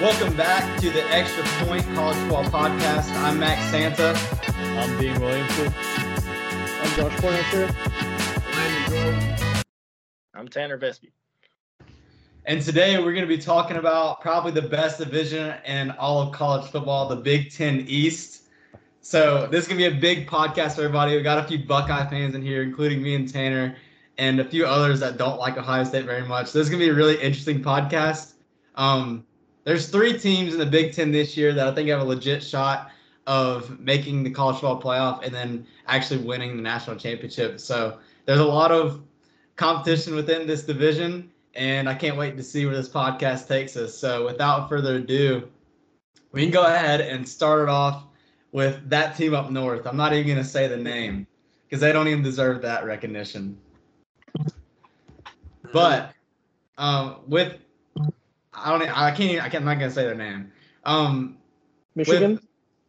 Welcome back to the Xtra Point College Football Podcast. I'm Max Santa. I'm Dean Williamson. I'm Josh Poindexter. I'm Tanner Vespi. And today we're going to be talking about probably the best division in all of college football, the Big Ten East. So this is going to be a big podcast for everybody. We got a few Buckeye fans in here, including me and Tanner, and a few others that don't like Ohio State very much. This is going to be a really interesting podcast. Um, there's three teams in the Big Ten this year that I think have a legit shot of making the college football playoff and then actually winning the national championship. So there's a lot of competition within this division, and I can't wait to see where this podcast takes us. So without further ado, we can go ahead and start it off with that team up north. I'm not even going to say the name because they don't even deserve that recognition. But um, with I don't. I can't. I can't. I'm not gonna say their name. Um, Michigan.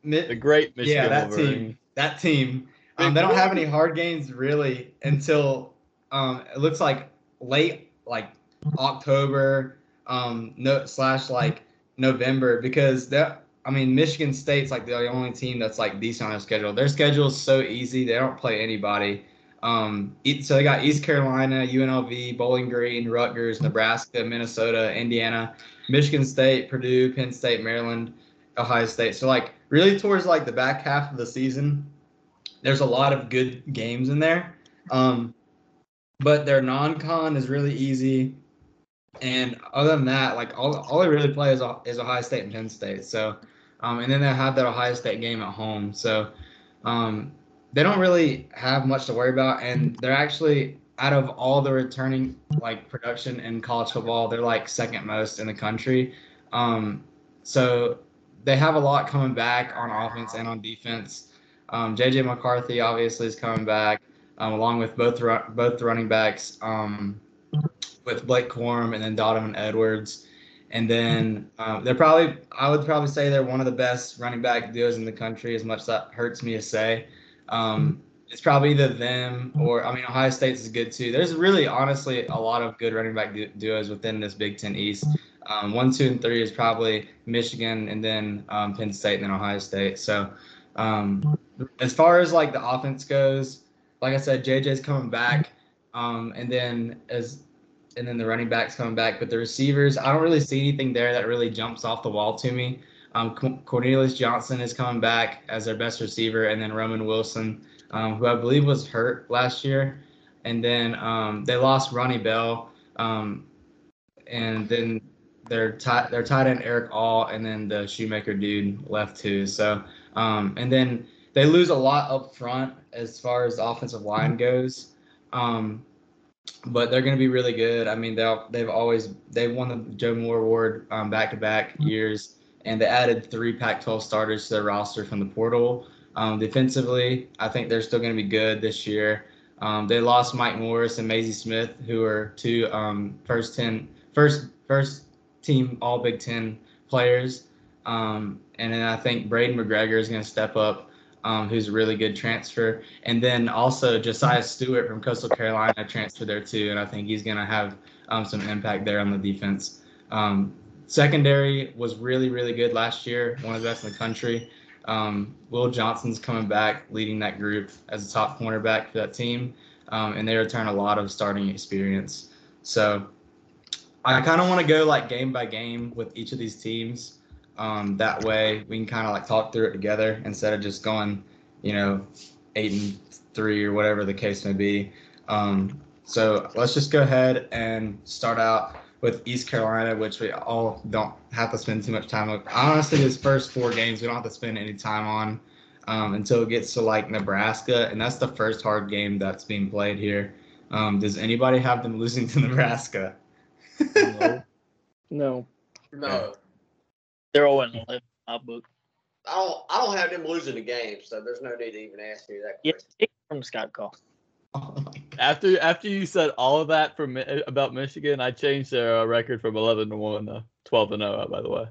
with, The great Michigan yeah, that Wolverines. team. That team. Um, they don't have any hard games really until um, it looks like late, like October, um, no slash like November because that. I mean, Michigan State's like the only team that's like decent on their schedule. Their schedule is so easy; they don't play anybody. Um, so they got East Carolina, UNLV, Bowling Green, Rutgers, Nebraska, Minnesota, Indiana, Michigan State, Purdue, Penn State, Maryland, Ohio State. So like really towards like the back half of the season, there's a lot of good games in there. Um, but their non-con is really easy. And other than that, like all, all they really play is, a is Ohio State and Penn State. So, um, and then they have that Ohio State game at home. So, um, they don't really have much to worry about, and they're actually out of all the returning like production in college football, they're like second most in the country. Um, so they have a lot coming back on offense and on defense. Um, JJ McCarthy obviously is coming back, um, along with both ru- both running backs, um, with Blake Corum and then Donovan Edwards. And then um, they're probably, I would probably say they're one of the best running back duos in the country, as much as that hurts me to say. Um, it's probably either them or I mean Ohio State is good too. There's really honestly a lot of good running back du- duos within this Big Ten East. Um, one, two, and three is probably Michigan, and then um, Penn State, and then Ohio State. So um, as far as like the offense goes, like I said, JJ's coming back, um, and then as and then the running backs coming back, but the receivers, I don't really see anything there that really jumps off the wall to me. Um, Cornelius Johnson is coming back as their best receiver, and then Roman Wilson, um, who I believe was hurt last year, and then um, they lost Ronnie Bell, um, and then their tight their tight end Erick All, and then the Shoemaker dude left too. So um, and then they lose a lot up front as far as the offensive line goes. Um, but they're going to be really good. I mean, they'll they've always they've won the Joe Moore Award um, back-to-back years, and they added three Pac-12 starters to their roster from the portal. Um, defensively, I think they're still going to be good this year. Um, they lost Mike Morris and Mazi Smith, who are two um, first ten, first first team All Big Ten players, um, and then I think Braiden McGregor is going to step up, um, who's a really good transfer, and then also Josaiah Stewart from Coastal Carolina transferred there too, and I think he's going to have um, some impact there on the defense. Um, secondary was really really good last year, one of the best in the country. Um, Will Johnson's coming back, leading that group as a top cornerback for that team, um, and they return a lot of starting experience. So I kind of want to go like game by game with each of these teams. Um, that way we can kind of like talk through it together instead of just going, you know, eight and three or whatever the case may be. Um, so let's just go ahead and start out with East Carolina, which we all don't have to spend too much time with. Honestly, these first four games we don't have to spend any time on um, until it gets to like Nebraska, and that's the first hard game that's being played here. Um, does anybody have them losing to Nebraska? No. No. No, They're all in the my book. I don't. I don't have them losing the game, so there's no need to even ask me that question. take it from Scott Call. Oh my God. After after you said all of that for Mi- about Michigan, I changed their uh, record from 11 to 1 to 12 to 0. By the way,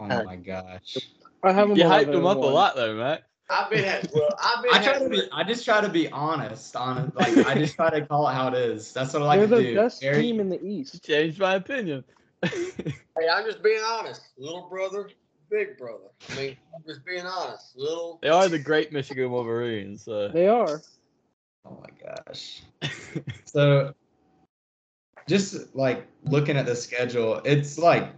Oh my gosh. I have them. you hyped them up a lot though, Matt. I've been at. Well, I've been. I try to be. I just try to be honest. On it, like I just try to call it how it is. That's what I like They're to the do. best Very- team in the East. Changed my opinion. Hey, I'm just being honest. Little brother, big brother. I mean, I'm just being honest. Little. they are the great Michigan Wolverines. So. They are. Oh my gosh. So, just like looking at the schedule, it's like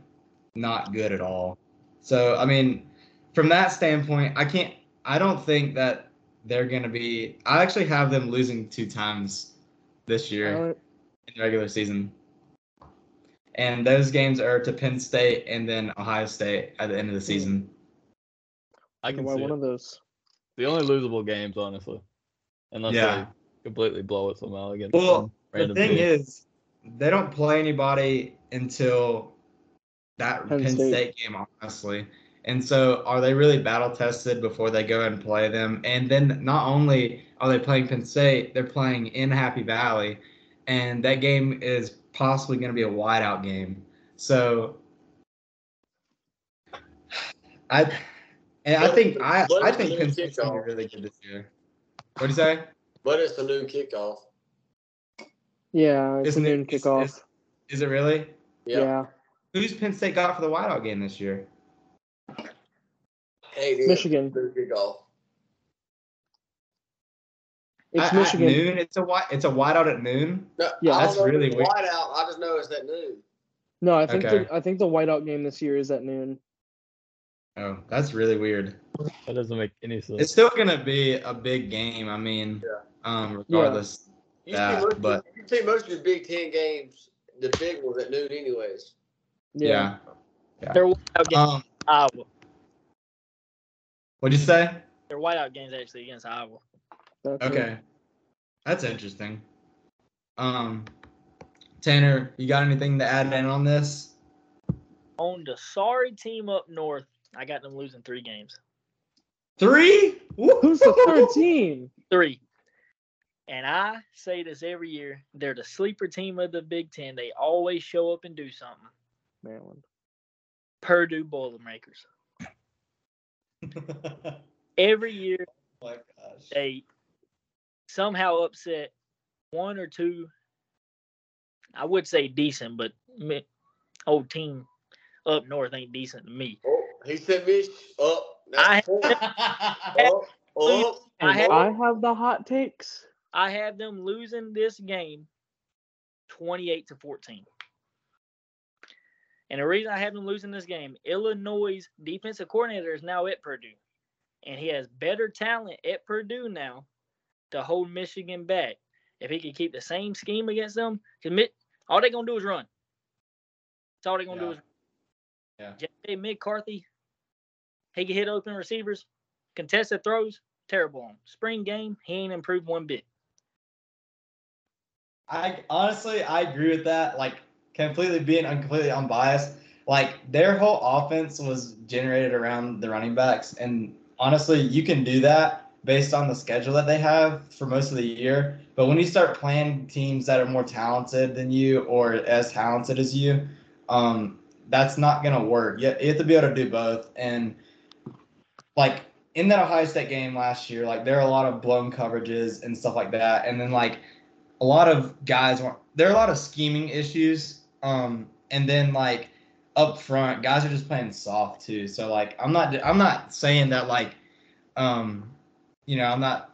not good at all. So, I mean, from that standpoint, I can't, I don't think that they're going to be, I actually have them losing two times this year Uh, in the regular season. And those games are to Penn State and then Ohio State at the end of the season. I can why see one it. of those. the only losable games, honestly, unless Yeah. they completely blow it somehow against Well, some the thing team. is, they don't play anybody until that Penn Penn, State. State. game, honestly. And so, are they really battle tested before they go and play them? And then, not only are they playing Penn State, they're playing in Happy Valley, and that game is possibly going to be a whiteout game. So, I and I think I I think Penn new State's going to be really good this year. What do you say? But it's a noon kickoff. Yeah, it's Isn't a it- noon is- kickoff. is- Is it really? Yeah. Yeah. Who's Penn State got for the whiteout game this year? Hey, dude, Michigan. Noon kickoff. It's At- Michigan. At noon. It's a white. It's a whiteout at noon. No, Yeah. That's really weird. Whiteout. I just know it's at noon. No, I think Okay. the I think the whiteout game this year is at noon. Oh, that's really weird. That doesn't make any sense. It's still gonna be a big game. I mean, Yeah. um, regardless. You, Yeah, see most, but- you see most of the Big Ten games, the big ones at noon, anyways. Yeah. They're whiteout games Um, Iowa. what'd you say? They're whiteout games actually against Iowa. That's it. Okay, that's interesting. Um, Tanner, you got anything to add in on this? On the sorry team up north, I got them losing three games. Three? Who's the third team? Three. And I say this every year. They're the sleeper team of the Big Ten. They always show up and do something. Maryland. Purdue Boilermakers. oh Every year oh my gosh. they somehow upset one or two. I would say decent, but me, old team up north ain't decent to me. Oh, he sent me up. I- up, up, I have- I have the hot takes. I have them losing this game 28 to 14. And the reason I have them losing this game, Illinois' defensive coordinator is now at Purdue. And he has better talent at Purdue now to hold Michigan back. If he could keep the same scheme against them, because all they're going to do is run. That's all they're going to do Yeah. is Yeah. J.J. McCarthy, he can hit open receivers, contested throws, terrible on. Spring game, he ain't improved one bit. I honestly I agree with that. Like completely being completely unbiased. Like their whole offense was generated around the running backs, and honestly, you can do that based on the schedule that they have for most of the year. But when you start playing teams that are more talented than you or as talented as you, um, that's not gonna work. You, you have to be able to do both. And like in that Ohio State game last year, like there are a lot of blown coverages and stuff like that. And then like a lot of guys weren't there are a lot of scheming issues. Um, and then like up front, guys are just playing soft too. So like I'm not I'm not saying that like um you know, I'm not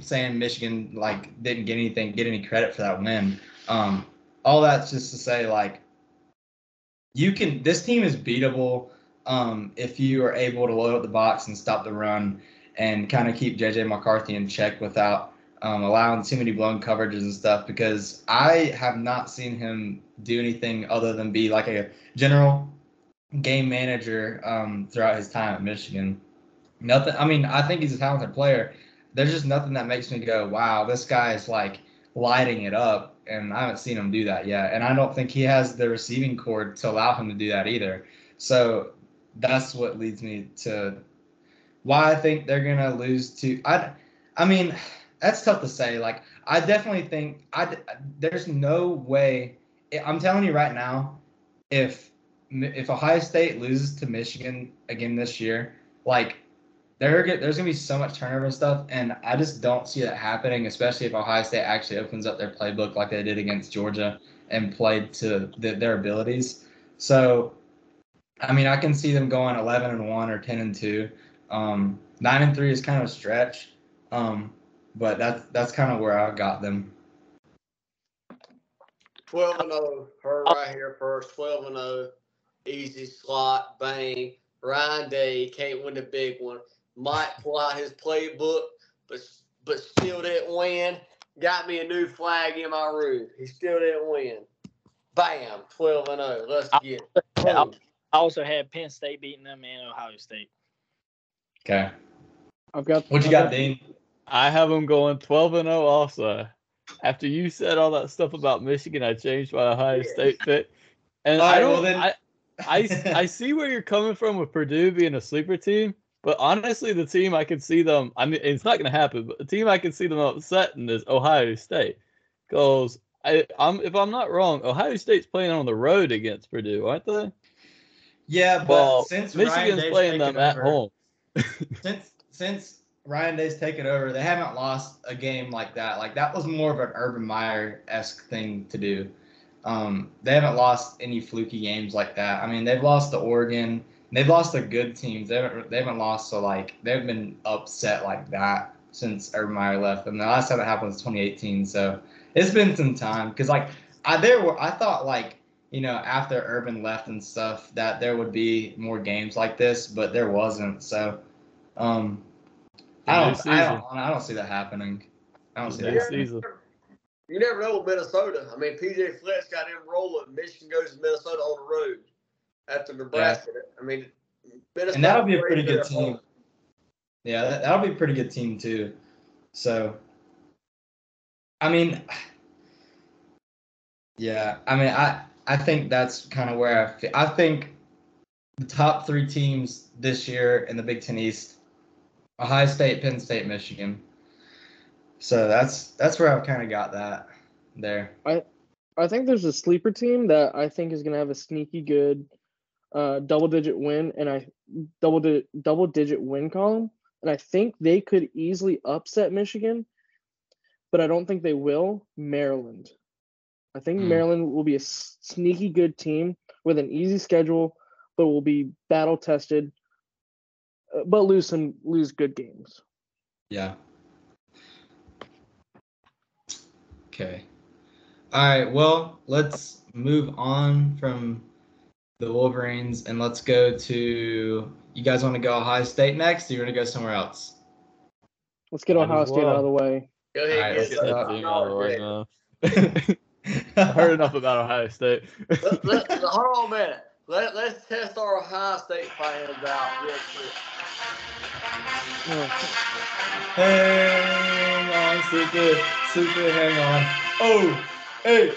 saying Michigan like didn't get anything get any credit for that win. Um all that's just to say like you can this team is beatable um if you are able to load up the box and stop the run and kind of keep JJ McCarthy in check without um, allowing too many blown coverages and stuff because I have not seen him do anything other than be like a general game manager um, throughout his time at Michigan. Nothing. I mean, I think he's a talented player. There's just nothing that makes me go, "Wow, this guy is like lighting it up, and I haven't seen him do that yet. And I don't think he has the receiving cord to allow him to do that either. So that's what leads me to why I think they're gonna lose to. I, I mean, that's tough to say. Like I definitely think I there's no way. I'm telling you right now, if if Ohio State loses to Michigan again this year, like there there's gonna be so much turnover and stuff, and I just don't see that happening. Especially if Ohio State actually opens up their playbook like they did against Georgia and played to the, their abilities. So, I mean, I can see them going 11 and one or 10 and two. Um, nine and three is kind of a stretch, um, but that's that's kind of where I got them. 12 and 0, her right here first. 12 and 0, easy slot, bang. Ryan Day can't win the big one. Might pull out his playbook, but but still didn't win. Got me a new flag in my room. He still didn't win. Bam, 12 and 0. Let's get it. I also had Penn State beating them and Ohio State. Okay, I've got. what you got, Dean? I have them going 12 and 0 also. After you said all that stuff about Michigan, I changed my Ohio State pick. And All I don't well then- I, I I see where you're coming from with Purdue being a sleeper team, but honestly the team I can see them I mean it's not gonna happen, but the team I can see them upsetting is Ohio State. Because I, I'm if I'm not wrong, Ohio State's playing on the road against Purdue, aren't they? Yeah, but Well, since Michigan's playing them at over- home. since since Ryan Day's taken over, they haven't lost a game like that. Like that was more of an Urban Meyer esque thing to do. Um, they haven't lost any fluky games like that. I mean, they've lost to Oregon. They've lost to good teams. They haven't they haven't lost to like they've been upset like that since Urban Meyer left. And the last time it happened was 2018. So it's been some time because like I there were I thought like you know after Urban left and stuff that there would be more games like this, but there wasn't. So um, I don't I don't I don't see that happening. I don't see that. season. season. You never know with Minnesota. I mean, PJ Fletch got him rolling. Michigan goes to Minnesota on the road after Nebraska. I mean, Minnesota And that'll be a pretty good at home. team. Yeah, that, that'll be a pretty good team too. So, I mean, yeah, I mean, I I think that's kind of where I fe- I think the top three teams this year in the Big Ten East: Ohio State, Penn State, Michigan. So that's that's where I've kind of got that there. I I think there's a sleeper team that I think is going to have a sneaky good uh, double digit win and I double di- double digit win column and I think they could easily upset Michigan but I don't think they will Maryland. I think Hmm. Maryland will be a sneaky good team with an easy schedule but will be battle tested uh, but lose some lose good games. Yeah. Okay. All right. Well, let's move on from the Wolverines and let's go to. You guys want to go Ohio State next, or you want to go somewhere else? Let's get Might Ohio as State out of the way. Go ahead right, and get get I heard enough about Ohio State. Let, let, hold on a minute. Let, let's test our Ohio State fans out real quick. hang on, super, super, hang on. Oh, H,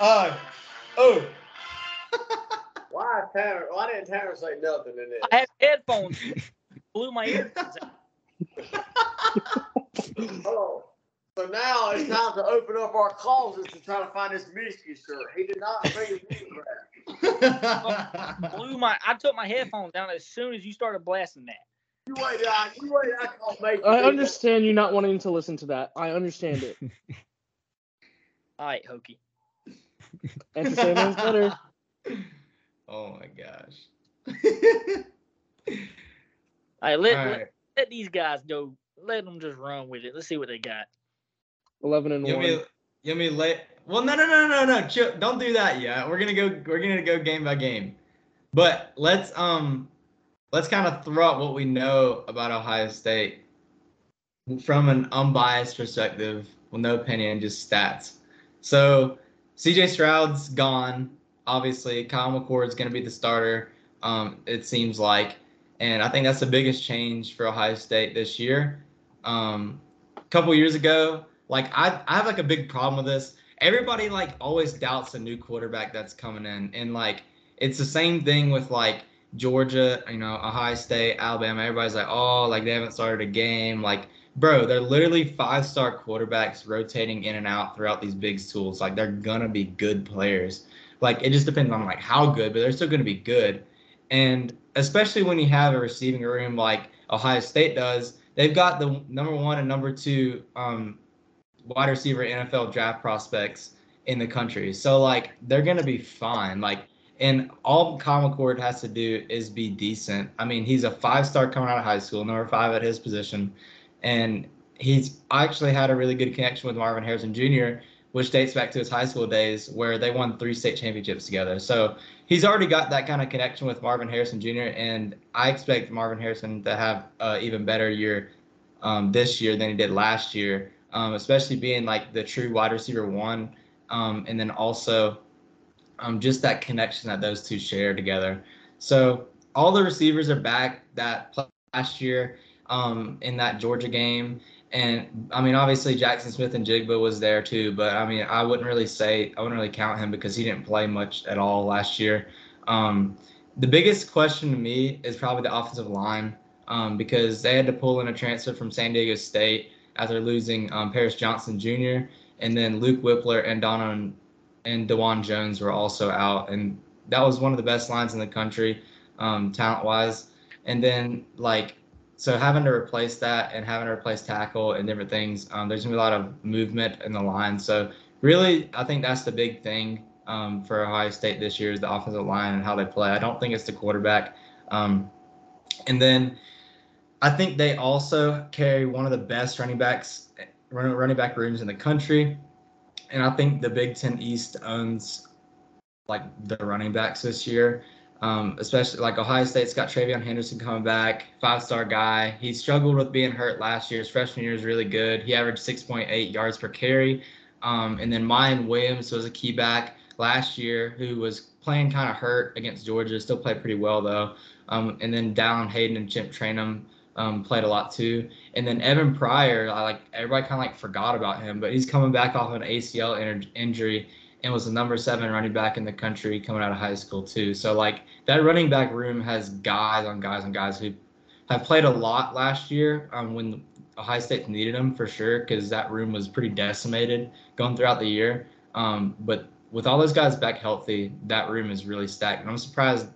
I, O. Why Tanner? Why didn't Tanner say nothing in this? I have headphones. Blew my earphones out. Hold on. So now it's time to open up our closets to try to find this Michigan shirt. He did not bring his Michigan. Blew my. I took my headphones down as soon as you started blasting that. You wait, I, you wait. I can't make. I do understand you not wanting to listen to that. I understand it. All right, Hokey. Entertainment's better. Oh my gosh. All right, let, All let, let these guys go. Let them just run with it. Let's see what they got. Eleven and You one. want me, you want me to lay? Well, no, no, no, no, no. Chill. Don't do that yet. We're gonna go. We're gonna go game by game. But let's um, let's kind of throw out what we know about Ohio State from an unbiased perspective, with no opinion, just stats. So, C.J. Stroud's gone. Obviously, Kyle McCord's gonna be the starter. Um, it seems like, and I think that's the biggest change for Ohio State this year. Um, a couple years ago, like I, I have like a big problem with this. Everybody like always doubts a new quarterback that's coming in, and like it's the same thing with like Georgia, you know, Ohio State, Alabama. Everybody's like, oh, like they haven't started a game. Like, bro, they're literally five star quarterbacks rotating in and out throughout these big schools. Like they're gonna be good players. Like it just depends on like how good, but they're still gonna be good. And especially when you have a receiving room like Ohio State does, they've got the number one and number two um, wide receiver NFL draft prospects in the country. So like they're gonna be fine. Like and all McCord has to do is be decent. I mean, he's a five star coming out of high school, number five at his position, and he's actually had a really good connection with Marvin Harrison Jr., which dates back to his high school days where they won three state championships together. So he's already got that kind of connection with Marvin Harrison Jr. And I expect Marvin Harrison to have an even better year um, this year than he did last year, um, especially being like the true wide receiver one, um, and then also um, just that connection that those two share together. So all the receivers are back that last year um, in that Georgia game. And I mean, obviously Jackson Smith-Njigba was there too, but I mean, I wouldn't really say I wouldn't really count him because he didn't play much at all last year. Um, the biggest question to me is probably the offensive line um, because they had to pull in a transfer from San Diego State after losing um, Paris Johnson Jr. and then Luke Wypler and Donovan and Dawand Jones were also out, and that was one of the best lines in the country, um, talent wise. And then like so having to replace that and having to replace tackle and different things, um, there's gonna be a lot of movement in the line. So really, I think that's the big thing um, for Ohio State this year is the offensive line and how they play. I don't think it's the quarterback. Um, and then I think they also carry one of the best running backs, running back rooms in the country and I think the Big Ten East owns like the running backs this year. Um, especially like Ohio State's got TreVeyon Henderson coming back, five star guy. He struggled with being hurt last year. His freshman year was really good. He averaged 6.8 yards per carry. Um, and then Miyan Williams was a key back last year who was playing kind of hurt against Georgia, still played pretty well though. Um, and then Dallan Hayden and Chip Trayanum um, played a lot too. And then Evan Pryor, I like everybody kind of like forgot about him, but he's coming back off an ACL in- injury and was the number seven running back in the country coming out of high school too. So like that running back room has guys on guys on guys who have played a lot last year um, when Ohio State needed them for sure because that room was pretty decimated going throughout the year. Um, but with all those guys back healthy, that room is really stacked. And I'm surprised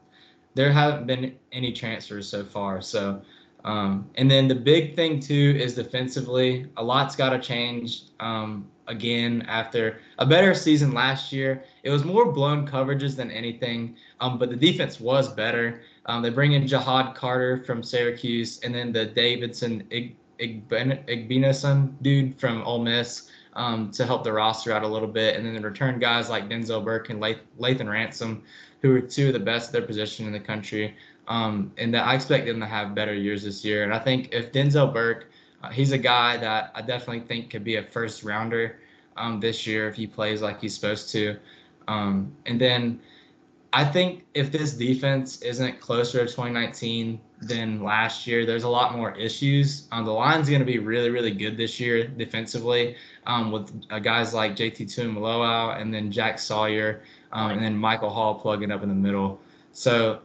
there haven't been any transfers so far. So um, and then the big thing too is defensively, a lot's got to change. Um, again, after a better season last year, it was more blown coverages than anything. Um, but the defense was better. Um, they bring in Ja'Had Carter from Syracuse, and then the Davidson Ig- Igbinosun dude from Ole Miss um, to help the roster out a little bit, and then the return guys like Denzel Burke and Lathan Ransom, who are two of the best at their position in the country. Um, and that I expect them to have better years this year. And I think if Denzel Burke, uh, he's a guy that I definitely think could be a first rounder um, this year if he plays like he's supposed to. Um, and then I think if this defense isn't closer to 2019 than last year, there's a lot more issues. Um, the line's going to be really, really good this year defensively um, with uh, guys like JT Tuimoloau and then Jack Sawyer um, and then Michael Hall plugging up in the middle. So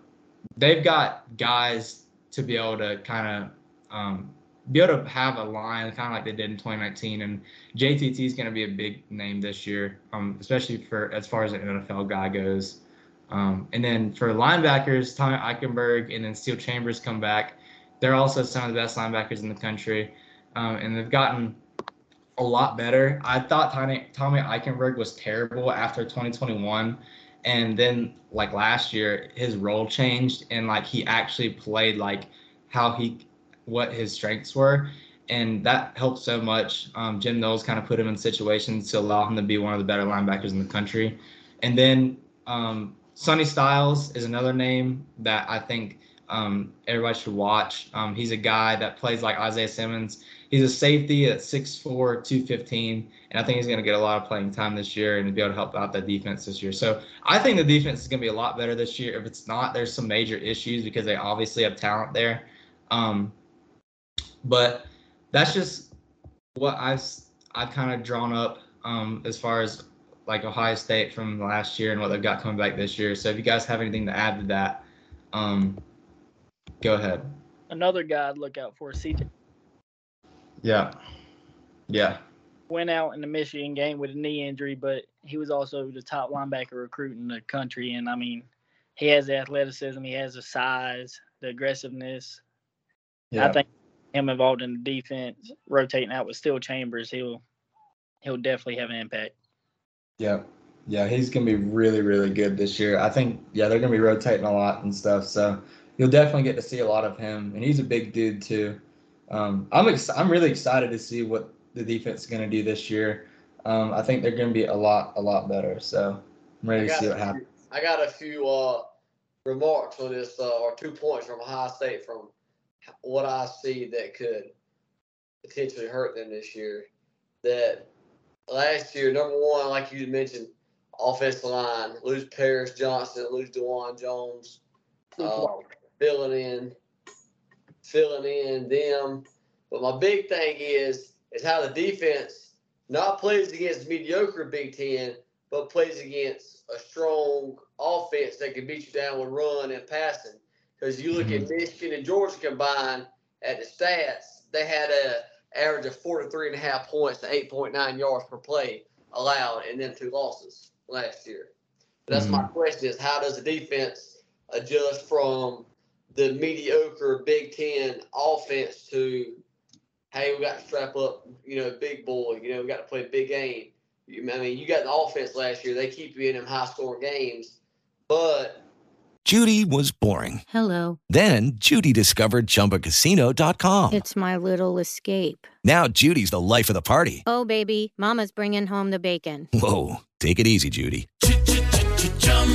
they've got guys to be able to kind of um, be able to have a line kind of like they did in 2019. And JTT is going to be a big name this year, um, especially for as far as an NFL guy goes. Um, and then for linebackers, Tommy Eichenberg and then Steele Chambers come back. They're also some of the best linebackers in the country, um, and they've gotten a lot better. I thought Tommy, Tommy Eichenberg was terrible after 2021 and then like last year his role changed and like he actually played like how he what his strengths were and that helped so much. Um, jim knowles kind of put him in situations to allow him to be one of the better linebackers in the country. And then um, sonny styles is another name that i think um, everybody should watch. Um, he's a guy that plays like isaiah simmons he's a safety at 6'4", 215, and I think he's going to get a lot of playing time this year and be able to help out the defense this year. So I think the defense is going to be a lot better this year. If it's not, there's some major issues because they obviously have talent there. Um, but that's just what I've I've kind of drawn up um, as far as like Ohio State from last year and what they've got coming back this year. So if you guys have anything to add to that, um, go ahead. Another guy I'd look out for, CJ. Yeah. Yeah. Went out in the Michigan game with a knee injury, but he was also the top linebacker recruit in the country. And I mean, he has the athleticism, he has the size, the aggressiveness. Yeah. I think him involved in the defense, rotating out with Steele Chambers, he'll he'll definitely have an impact. Yeah. Yeah, he's gonna be really, really good this year. I think yeah, they're gonna be rotating a lot and stuff. So you'll definitely get to see a lot of him. And he's a big dude too. Um, I'm ex- I'm really excited to see what the defense is gonna do this year. Um, I think they're gonna be a lot, a lot better. So I'm ready to see what happens. I got a few uh, remarks on this, uh, or two points from Ohio State from what I see that could potentially hurt them this year. That last year, number one, like you mentioned, offensive line, lose Paris Johnson, lose Dawand Jones, uh, filling in, filling in them. But my big thing is is how the defense not plays against mediocre Big Ten, but plays against a strong offense that can beat you down with run and passing. Because you look at mm-hmm. Michigan and Georgia combined at the stats, they had a average of 43 and a half points and 8.9 yards per play allowed in them two losses last year. That's my mm-hmm. question is how does the defense adjust from the mediocre Big Ten offense to, hey, we got to strap up, you know, big boy, you know, we got to play a big game. You, I mean, you got the offense last year; they keep you in them high scoring games, but Judy was boring. Hello. Then Judy discovered ChumbaCasino.com. It's my little escape. Now Judy's the life of the party. Oh, baby, Mama's bringing home the bacon. Whoa, take it easy, Judy.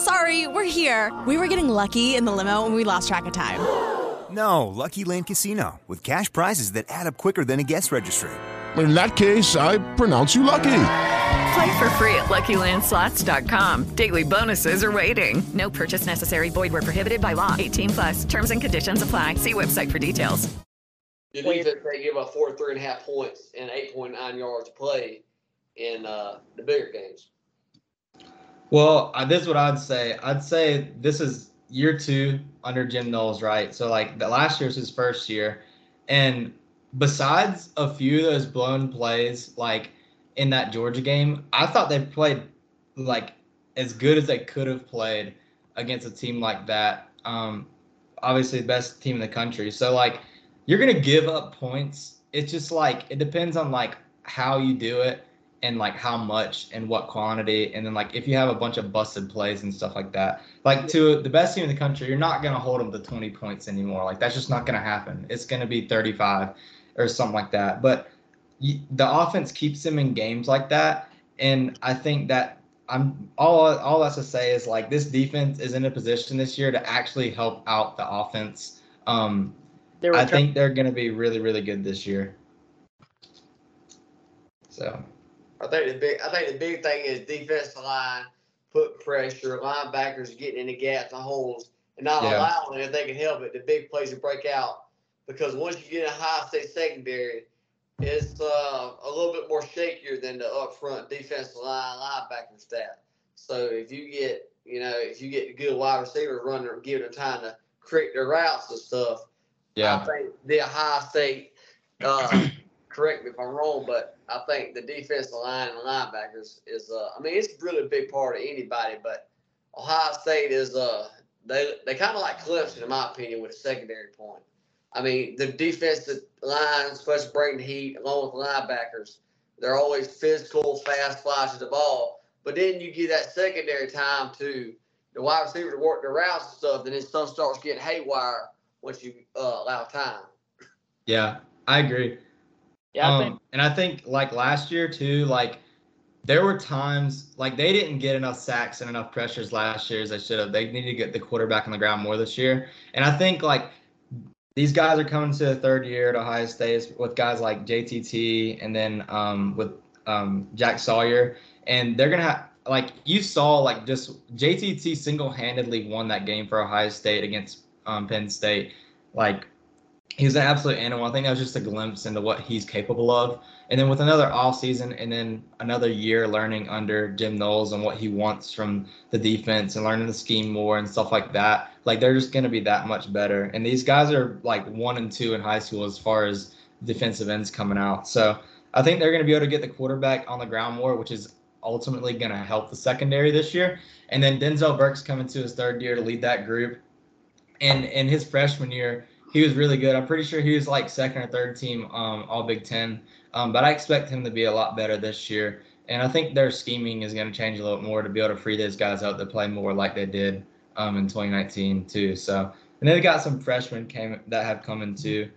sorry, we're here. We were getting lucky in the limo and we lost track of time. No, Lucky Land Casino, with cash prizes that add up quicker than a guest registry. In that case, I pronounce you lucky. Play for free at LuckyLandSlots.com. Daily bonuses are waiting. No purchase necessary. Void where prohibited by law. 18 plus. Terms and conditions apply. See website for details. the defense they give up 43 and a half points and 8.9 yards to play in uh, the bigger games. Well, uh, this is what I'd say. I'd say this is year two under Jim Knowles, right? So like the last year was his first year, and besides a few of those blown plays, like in that Georgia game, I thought they played like as good as they could have played against a team like that. Um, obviously the best team in the country. So like you're gonna give up points. It's just like it depends on like how you do it and like how much and what quantity and then like if you have a bunch of busted plays and stuff like that like to the best team in the country you're not going to hold them to 20 points anymore. Like that's just not going to happen. It's going to be 35 or something like that. But y the offense keeps them in games like that and i think that i'm all all that's to say is like this defense is in a position this year to actually help out the offense. Um i think they're going to be really really good this year. So I think the big I think the big thing is defensive line put pressure, linebackers getting in the gaps and holes, and not Yeah. allowing if they can help it the big plays to break out. Because once you get a high state secondary, it's uh, a little bit more shakier than the upfront defensive line linebacker staff. So if you get you know if you get good wide receivers running, giving them time to create their routes and stuff, yeah I think the Ohio State, uh, correct me if I'm wrong, but I think the defensive line and linebackers is, uh, I mean, it's really a big part of anybody, but Ohio State is, uh, they they kind of like Clemson, in my opinion, with a secondary point. I mean, the defensive line, especially bringing heat, along with linebackers, they're always physical, fast, flashes the ball. But then you give that secondary time to the wide receiver to work the routes and stuff, and then stuff starts getting haywire once you uh, allow time. Yeah, I agree. Yeah, um, think and I think like last year too, like there were times like they didn't get enough sacks and enough pressures last year as they should have. They needed to get the quarterback on the ground more this year. And I think like these guys are coming to the third year at Ohio State with guys like JTT and then um, with um, Jack Sawyer, and they're gonna have like you saw like just JTT single handedly won that game for Ohio State against um, Penn State. Like he was an absolute animal. I think that was just a glimpse into what he's capable of. And then with another off season and then another year learning under Jim Knowles and what he wants from the defense and learning the scheme more and stuff like that, like they're just going to be that much better. And these guys are like one and two in high school as far as defensive ends coming out. So I think they're going to be able to get the quarterback on the ground more, which is ultimately going to help the secondary this year. And then Denzel Burke's coming to his third year to lead that group. And in his freshman year, he was really good. I'm pretty sure he was like second or third team um, All Big Ten. Um, but I expect him to be a lot better this year. And I think their scheming is going to change a little more to be able to free those guys up to play more like they did um, in 2019 too. So and then they got some freshmen came that have come in too.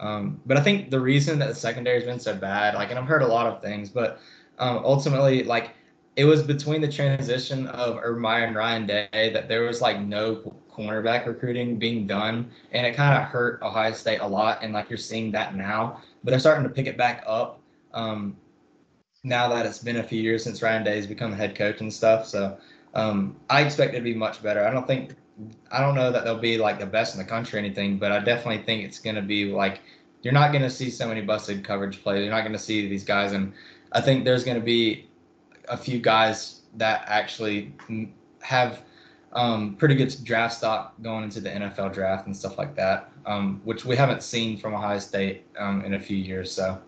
Um, but I think the reason that the secondary's been so bad, like, and I've heard a lot of things, but um, ultimately, like, it was between the transition of Urban and Ryan Day that there was like no cornerback recruiting being done, and it kind of hurt Ohio State a lot. And like you're seeing that now, but they're starting to pick it back up. Um, now that it's been a few years since Ryan Day has become head coach and stuff, so um, I expect it to be much better. I don't think, I don't know that they'll be like the best in the country or anything, but I definitely think it's going to be like you're not going to see so many busted coverage plays. You're not going to see these guys, and I think there's going to be a few guys that actually have um, pretty good draft stock going into the NFL draft and stuff like that, um, which we haven't seen from Ohio State um, in a few years. So,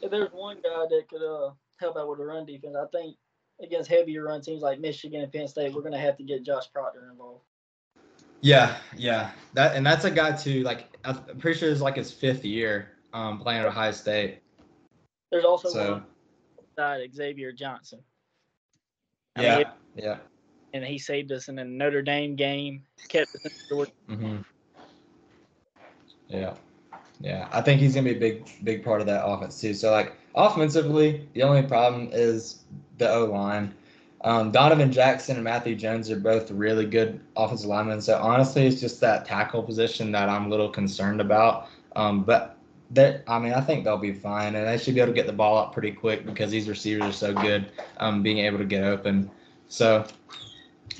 if there's one guy that could uh, help out with the run defense, I think against heavier run teams like Michigan and Penn State, we're going to have to get Josh Proctor involved. Yeah, yeah, that and that's a guy too. Like I'm pretty sure it's like his fifth year um, playing at Ohio State. There's also So- one Xavier Johnson. I Yeah, mean, yeah. And he saved us in a Notre Dame game, kept us in Georgia. hmm Yeah, yeah. I think he's gonna be a big, big part of that offense too. So like offensively, the only problem is the O line. Um, Donovan Jackson and Matthew Jones are both really good offensive linemen. So honestly, it's just that tackle position that I'm a little concerned about. Um, but that I mean, I think they'll be fine, and they should be able to get the ball up pretty quick because these receivers are so good, um, being able to get open. So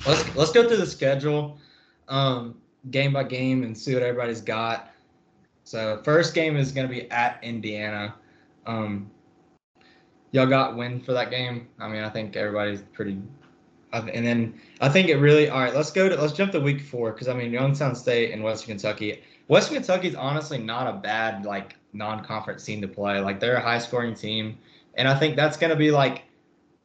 let's let's go through the schedule, um, game by game, and see what everybody's got. So first game is going to be at Indiana. Um, y'all got win for that game. I mean, I think everybody's pretty. And then I think it really. All right, let's go to let's jump to week four because I mean Youngstown State and Western Kentucky. Western Kentucky's honestly not a bad like non-conference team to play. Like they're a high-scoring team, and I think that's going to be like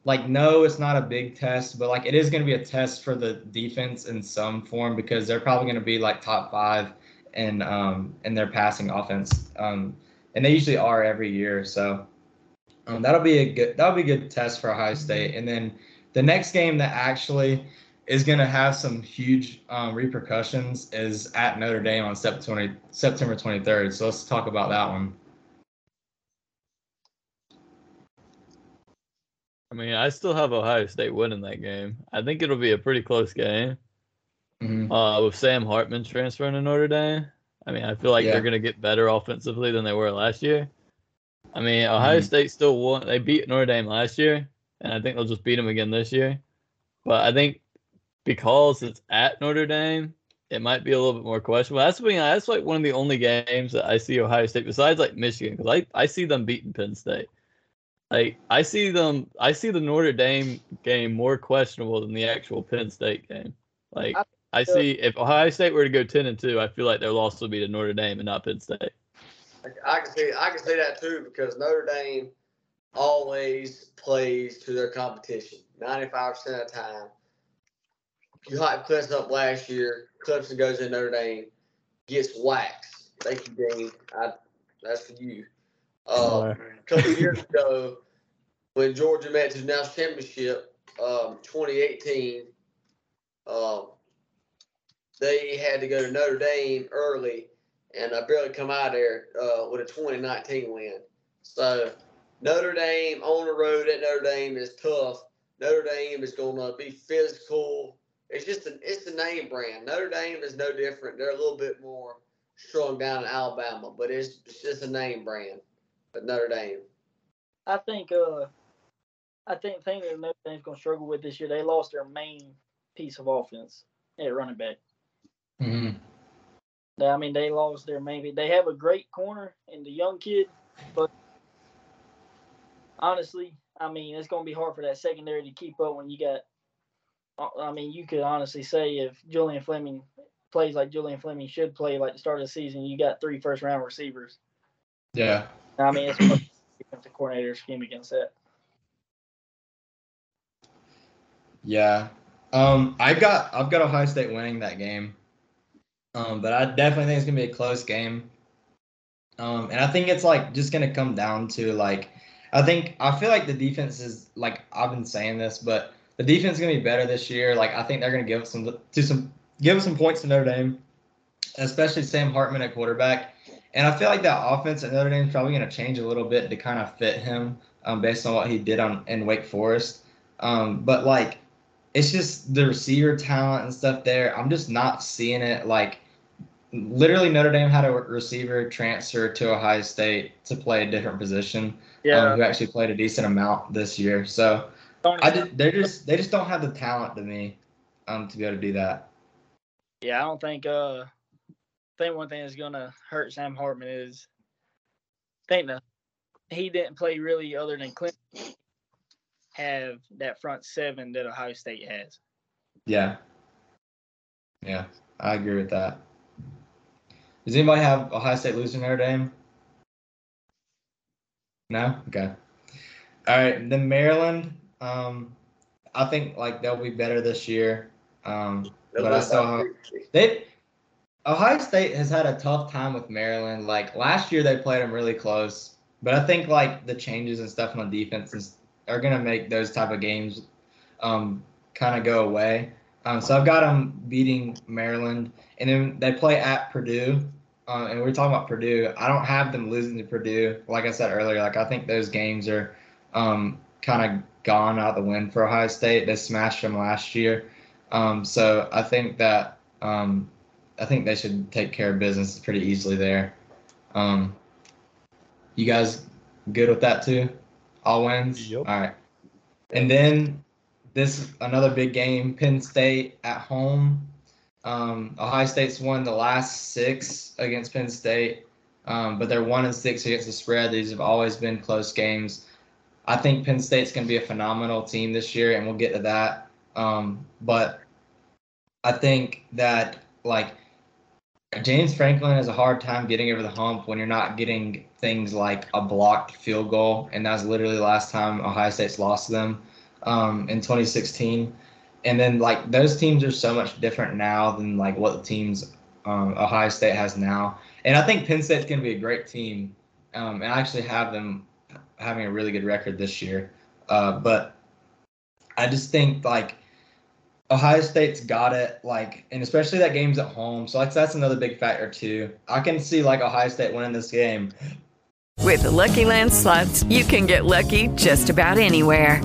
like no, it's not a big test, but like it is going to be a test for the defense in some form because they're probably going to be like top five in um in their passing offense, um, and they usually are every year. So um, that'll be a good that'll be a good test for Ohio State, and then the next game that actually is going to have some huge um, repercussions is at Notre Dame on September 20, September 23rd. So let's talk about that one. I mean, I still have Ohio State winning that game. I think it'll be a pretty close game. Mhm. Uh, with Sam Hartman transferring to Notre Dame, I mean, I feel like Yeah. they're going to get better offensively than they were last year. I mean, Ohio Mhm. State still won. They beat Notre Dame last year, and I think they'll just beat them again this year. But I think because it's at Notre Dame, it might be a little bit more questionable. That's being that's like one of the only games that I see Ohio State besides like Michigan because I, I see them beating Penn State. Like I see them I see the Notre Dame game more questionable than the actual Penn State game. Like I see if Ohio State were to go ten and two, I feel like their loss would be to Notre Dame and not Penn State. I can see I can see that too because Notre Dame always plays to their competition. Ninety five percent of the time. You hype Clemson up last year. Clemson goes in Notre Dame, gets waxed. Thank you, Dean. I, that's for you. Uh, a couple years ago, when Georgia it to the national championship, um, 2018, um, they had to go to Notre Dame early, and I barely come out there uh, with a 2019 win. So Notre Dame on the road at Notre Dame is tough. Notre Dame is going to be physical. It's just a, it's a name brand. Notre Dame is no different. They're a little bit more strung down in Alabama, but it's, it's just a name brand. But Notre Dame. I think uh I think thing that Notre Dame's gonna struggle with this year, they lost their main piece of offense at running back. hmm They- I mean, they lost their main. They have a great corner in the young kid, but honestly, I mean, it's gonna be hard for that secondary to keep up when you got. I mean, you could honestly say if Julian Fleming plays like Julian Fleming should play, like the start of the season, you got three first round receivers. Yeah. I mean, it's the coordinator scheme against that. Yeah. Um, I got I've got Ohio State winning that game. Um, but I definitely think it's gonna be a close game. Um, and I think it's like just gonna come down to like I think I feel like the defense is like I've been saying this, but the defense is gonna be better this year. Like I think they're gonna give us some to some give us some points to Notre Dame, especially Sam Hartman at quarterback. And I feel like that offense at Notre Dame is probably gonna change a little bit to kind of fit him um, based on what he did on in Wake Forest. Um, but like it's just the receiver talent and stuff there. I'm just not seeing it. Like, literally, Notre Dame had a receiver transfer to Ohio State to play a different position. Yeah. Um, who actually played a decent amount this year. So I did, they're just they just don't have the talent to me, um, to be able to do that. Yeah, I don't think. Uh, I think one thing that's gonna hurt Sam Hartman is, I think the he didn't play really other than Clemson have that front seven that Ohio State has. Yeah. Yeah, I agree with that. Does anybody have Ohio State losing Notre Dame? No? Okay. All right. Then Maryland, um, I think like they'll be better this year. Um, but I still they Ohio State has had a tough time with Maryland. Like last year they played them really close. But I think like the changes and stuff on the defense are gonna make those type of games um, kind of go away. Um, so I've got them beating Maryland, and then they play at Purdue. Uh, and we are talking about Purdue. I don't have them losing to Purdue. Like I said earlier, like I think those games are um, kind of gone out the wind for Ohio State. They smashed them last year. Um, so I think that um, I think they should take care of business pretty easily there. Um, you guys good with that too? All wins. Yep. All right. And then this another big game. Penn State at home. Um, Ohio State's won the last six against Penn State, um, but they're one and six against the spread. These have always been close games. I think Penn State's going to be a phenomenal team this year, and we'll get to that. Um, but I think that like James Franklin has a hard time getting over the hump when you're not getting things like a blocked field goal, and that's literally the last time Ohio State's lost to them um, in 2016. And then like those teams are so much different now than like what the teams um, Ohio State has now. And I think Penn State's going to be a great team, um, and I actually have them having a really good record this year. Uh, but I just think like Ohio State's got it, like, and especially that game's at home. So like that's another big factor too. I can see like Ohio State winning this game. With the Lucky Land slots, you can get lucky just about anywhere.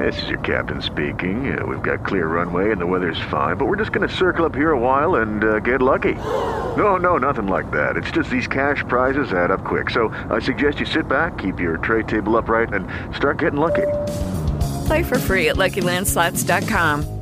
This is your captain speaking. Uh, we've got clear runway and the weather's fine, but we're just going to circle up here a while and uh, get lucky. No, no, nothing like that. It's just these cash prizes add up quick. So I suggest you sit back, keep your tray table upright, and start getting lucky. Play for free at LuckyLandSlots.com.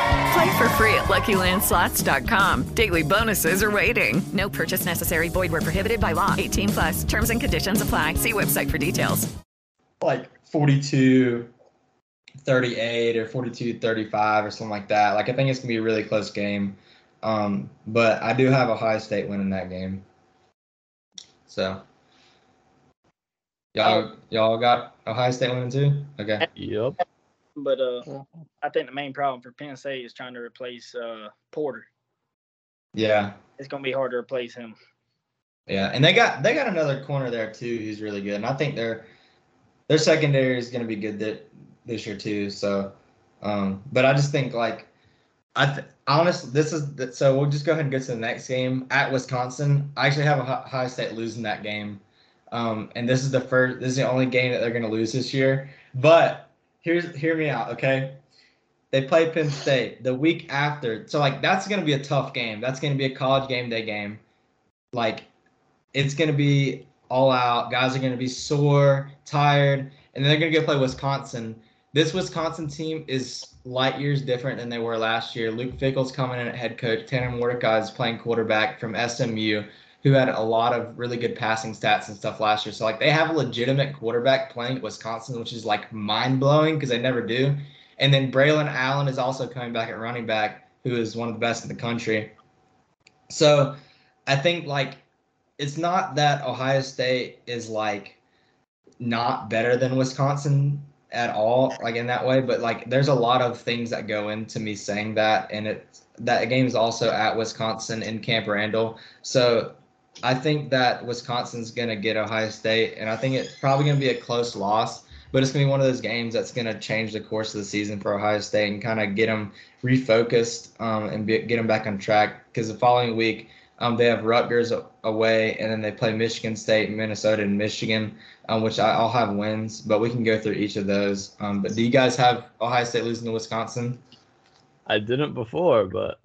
Play for free at LuckyLandSlots.com. Daily bonuses are waiting. No purchase necessary. Void where prohibited by law. 18 plus. Terms and conditions apply. See website for details. Like 42 38 or 42 35 or something like that. Like I think it's going to be a really close game. Um, but I do have a Ohio State winning that game. So Y'all, y'all got Ohio State winning too. Okay. Yep. But uh, I think the main problem for Penn State is trying to replace uh, Porter. Yeah. It's going to be hard to replace him. Yeah, and they got they got another corner there too who's really good, and I think their their secondary is going to be good that, this year too. So, um, but I just think like I th- honestly this is the, so we'll just go ahead and go to the next game at Wisconsin. I actually have a Ohio State losing that game, um, and this is the first this is the only game that they're going to lose this year. But here's hear me out, okay? They play Penn State the week after, so like that's to be a tough game. That's to be a college game day game. Like it's to be all out. Guys are to be sore, tired, and they're to go play Wisconsin. This Wisconsin team is light years different than they were last year. Luke Fickell's coming in at head coach. Tanner Mordecai is playing quarterback from SMU, who had a lot of really good passing stats and stuff last year. So like they have a legitimate quarterback playing at Wisconsin, which is like mind blowing because they never do. And then Braelon Allen is also coming back at running back, who is one of the best in the country. So I think like it's not that Ohio State is like not better than Wisconsin at all, like in that way, but like there's a lot of things that go into me saying that, and it that game is also at Wisconsin in Camp Randall, so I think that Wisconsin's gonna get Ohio State, and I think it's probably gonna be a close loss, but it's gonna be one of those games that's gonna change the course of the season for Ohio State and kind of get them refocused um, and be, get them back on track because the following week um, they have Rutgers away, and then they play Michigan State, Minnesota, and Michigan, um, which I, will have wins. But we can go through each of those. Um, but do you guys have Ohio State losing to Wisconsin? I didn't before, but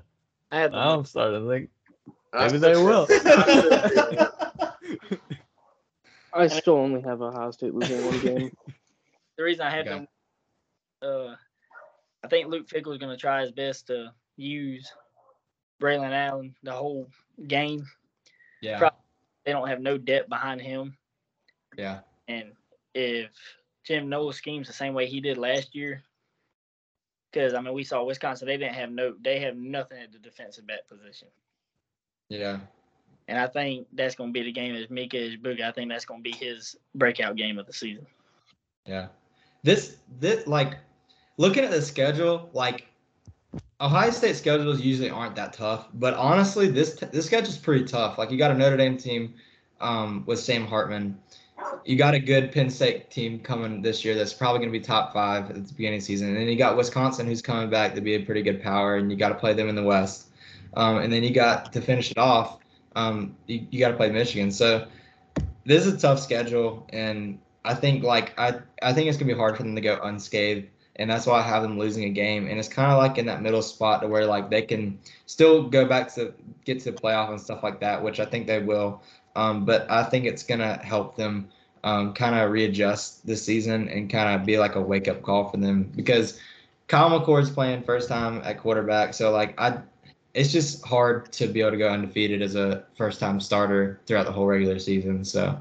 I had now I'm starting to think maybe they will. I still only have Ohio State losing one game. The reason I had them, uh, I think Luke Fickell is going to try his best to use Braelon Allen the whole game. Yeah. Probably, they don't have no depth behind him. Yeah. And if Jim Knowles schemes the same way he did last year, because I mean we saw Wisconsin, they didn't have no, they have nothing at the defensive back position. Yeah. And I think that's going to be the game as Emeka Egbuka. I think that's going to be his breakout game of the season. Yeah. This this like looking at the schedule, like Ohio State schedules usually aren't that tough, but honestly, this this schedule's pretty tough. Like you got a Notre Dame team um, with Sam Hartman. You got a good Penn State team coming this year that's probably going to be top five at the beginning of the season. And then you got Wisconsin who's coming back to be a pretty good power, and you got to play them in the West. Um, and then you got to finish it off, um, you, you got to play Michigan. So this is a tough schedule, and I think like I I think it's gonna be hard for them to go unscathed and that's why I have them losing a game. And it's kind of like in that middle spot to where like they can still go back to get to the playoff and stuff like that, which I think they will. Um, but I think it's gonna help them um, kind of readjust this season and kind of be like a wake up call for them because Kyle McCord's playing first time at quarterback, so like I. It's just hard to be able to go undefeated as a first time starter throughout the whole regular season. So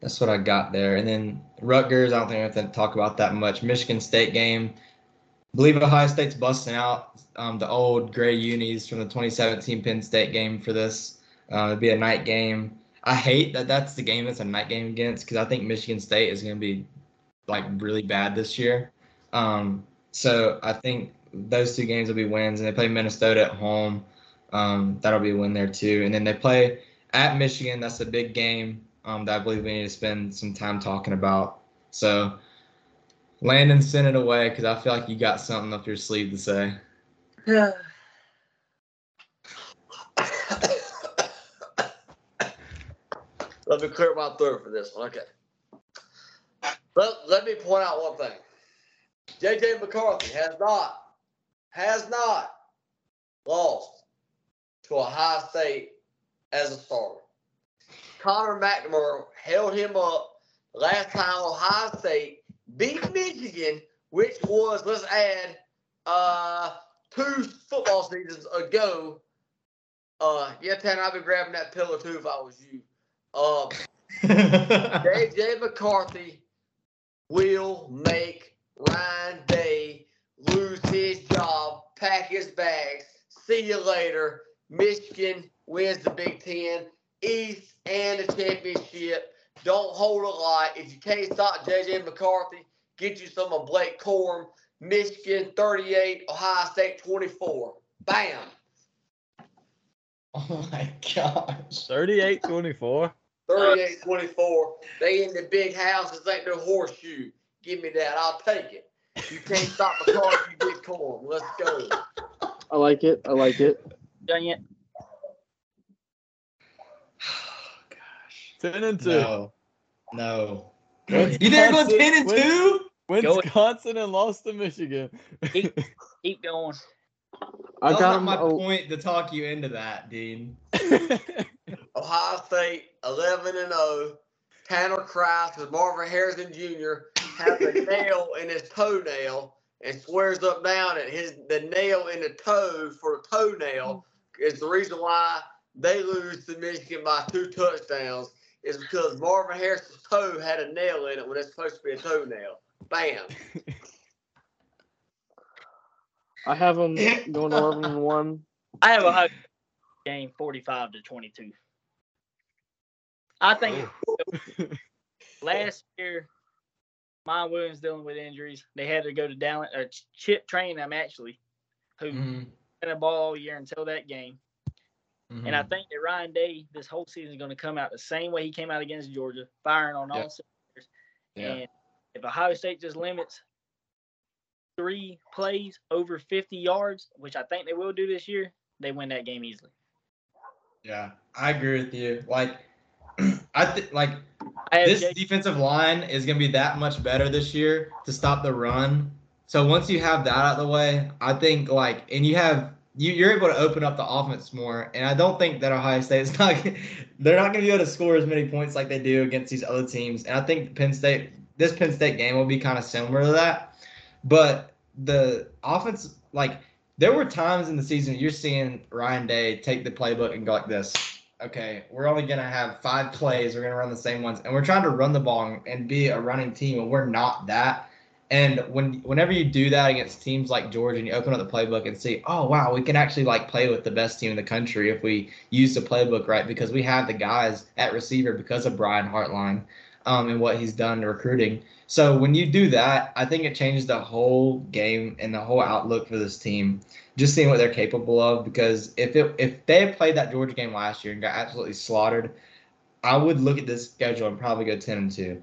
that's what I got there. And then Rutgers, I don't think I have to talk about that much. Michigan State game. I believe Ohio State's busting out um, the old gray unis from the 2017 Penn State game for this. Uh, it'd be a night game. I hate that that's the game that's a night game against because I think Michigan State is going to be like really bad this year. Um, so I think those two games will be wins, and they play Minnesota at home. Um, that'll be a win there too. And then they play at Michigan. That's a big game um, that I believe we need to spend some time talking about. So, Landon, send it away because I feel like you got something up your sleeve to say. Yeah. let me clear my throat for this one. Okay. Let, let me point out one thing. JJ McCarthy has not, has not lost to Ohio State as a starter. Connor McNamara held him up last time Ohio State beat Michigan, which was, let's add, uh, two football seasons ago. Uh, yeah, Tanner, I'd be grabbing that pillow too if I was you. Um, JJ McCarthy will make Ryan Day lose his job, pack his bags. See you later. Michigan wins the Big Ten East and the championship. Don't hold a lot. If you can't stop JJ McCarthy, get you some of Blake Corum. Michigan 38, Ohio State 24. Bam. Oh my gosh. 38 24. 38 24. They in the big house. This ain't no horseshoe. Give me that. I'll take it. You can't stop a car if you get Corum. Let's go. I like it. I like it. Done yet? 10 and 2. No. No. You think they're going 10 and 2? Wisconsin and lost to Michigan. Keep, keep going. I That was got not my oh, point to talk you into that, Dean. Ohio State 11 and 0. Tanner Kraft with Marvin Harrison Jr. has a nail in his toenail and swears up down that his the nail in the toe for a toenail mm. is the reason why they lose to Michigan by two touchdowns is because Marvin Harrison's toe had a nail in it when it's supposed to be a toenail. Bam. I have them going 11 and 1. I have a high game 45 to 22. I think last year, Miyan Williams dealing with injuries. They had to go to Dallan or Chip Trayanum actually, who Mhm. had a ball all year until that game. And I Mhm. think that Ryan Day this whole season is going to come out the same way he came out against Georgia, firing on all cylinders. Yeah. And if Ohio State just limits three plays over 50 yards, which I think they will do this year, they win that game easily. Yeah, I agree with you. Like, I think like this Jake- defensive line is going to be that much better this year to stop the run. So once you have that out of the way, I think like, and you have you you're able to open up the offense more. And I don't think that Ohio State is not they're not going to be able to score as many points like they do against these other teams. And I think Penn State this Penn State game will be kind of similar to that. But the offense like there were times in the season you're seeing Ryan Day take the playbook and go like this. Okay, we're only gonna have five plays. We're gonna run the same ones, and we're trying to run the ball and- be a running team, and we're not that. And when whenever you do that against teams like Georgia, and you open up the playbook and see, oh wow, we can actually like play with the best team in the country if we use the playbook right because we have the guys at receiver because of Brian Hartline um, and what he's done to recruiting. So when you do that, I think it changes the whole game and the whole outlook for this team. Just seeing what they're capable of, because if it if they had played that Georgia game last year and got absolutely slaughtered, I would look at this schedule and probably go ten and two.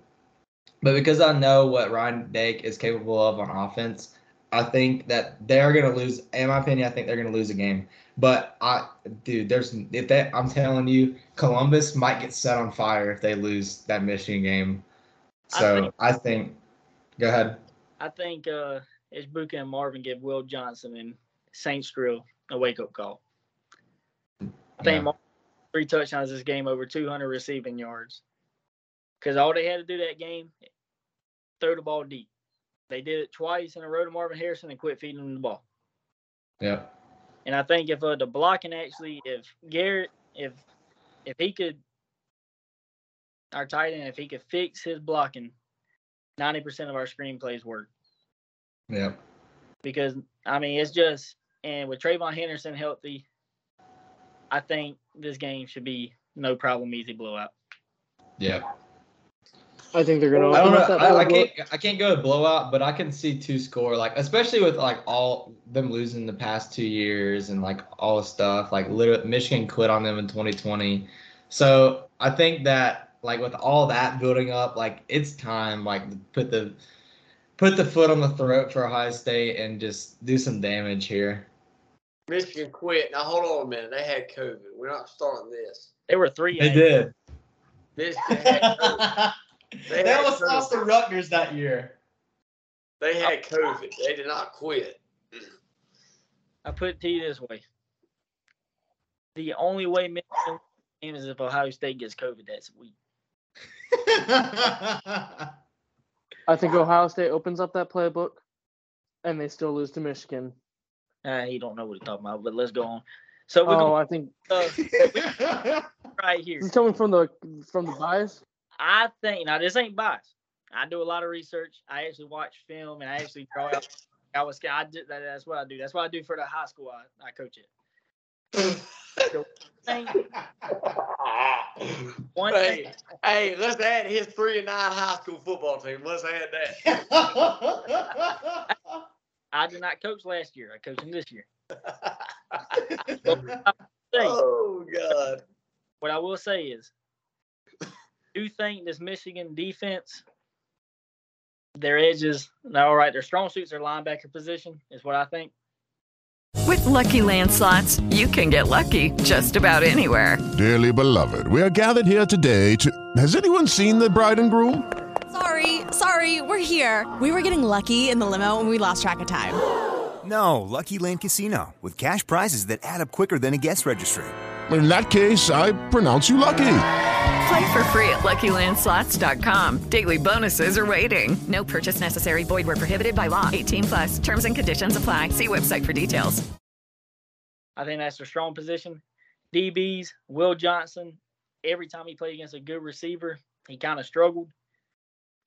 But because I know what Ryan Day is capable of on offense, I think that they're gonna lose. In my opinion, I think they're gonna lose a game. But I, dude, there's if that I'm telling you, Columbus might get set on fire if they lose that Michigan game. I So think- I think, go ahead. I think uh, Egbuka and Marvin give Will Johnson and Sainristil a wake up call. I think Yeah. Three touchdowns this game, over 200 receiving yards. Because all they had to do that game, throw the ball deep. They did it twice in a row to Marvin Harrison and quit feeding him the ball. Yeah. And I think if uh, the blocking actually, if Garrett, if if he could, our tight end, if he could fix his blocking, ninety percent of our screenplays work. Yeah. Because I mean, it's just and with TreVeyon Henderson healthy, I think this game should be no problem, easy blowout. Yeah. I think they're gonna I don't know. I, I can't. I can't go with blowout, but I can see two score. Like especially with like all them losing the past two years and like all the stuff. Like literally, Michigan quit on them in 2020. So I think that like with all that building up, like it's time like put the put the foot on the throat for Ohio State and just do some damage here. Michigan quit. Now hold on a minute. They had COVID. We're not starting this. They were three. They did. Michigan had COVID. They, had almost COVID. lost to Rutgers that year. They had COVID. They did not quit. I put it to you this way: the only way Michigan win is if Ohio State gets COVID that week. I think Ohio State opens up that playbook, and they still lose to Michigan. Uh, he don't know what he's talking about, but let's go on. So we're Oh, going I think uh, right here. this is coming from the from the bias. I think now this ain't bias. I do a lot of research. I actually watch film and I actually draw out. I was I did that, that's what I do. That's what I do for the high school I, I coach it. So, thing. One hey, thing. hey, let's add his three and nine high school football team. Let's add that. I did not coach last year. I coached him this year. Uh, oh God. What I will say is, do you think this Michigan defense, their edges, now all right, their strong suits are linebacker position, is what I think. With Lucky Land slots, you can get lucky just about anywhere. Dearly beloved, we are gathered here today to. Has anyone seen the bride and groom? Sorry, sorry, we're here. We were getting lucky in the limo and we lost track of time. No, Lucky Land Casino, with cash prizes that add up quicker than a guest registry. In that case, I pronounce you lucky. Play for free at LuckyLandSlots.com. Daily bonuses are waiting. No purchase necessary. Void where prohibited by law. 18 plus. Terms and conditions apply. See website for details. I think that's their strong position. DBs, Will Johnson, every time he played against a good receiver, he kind of struggled.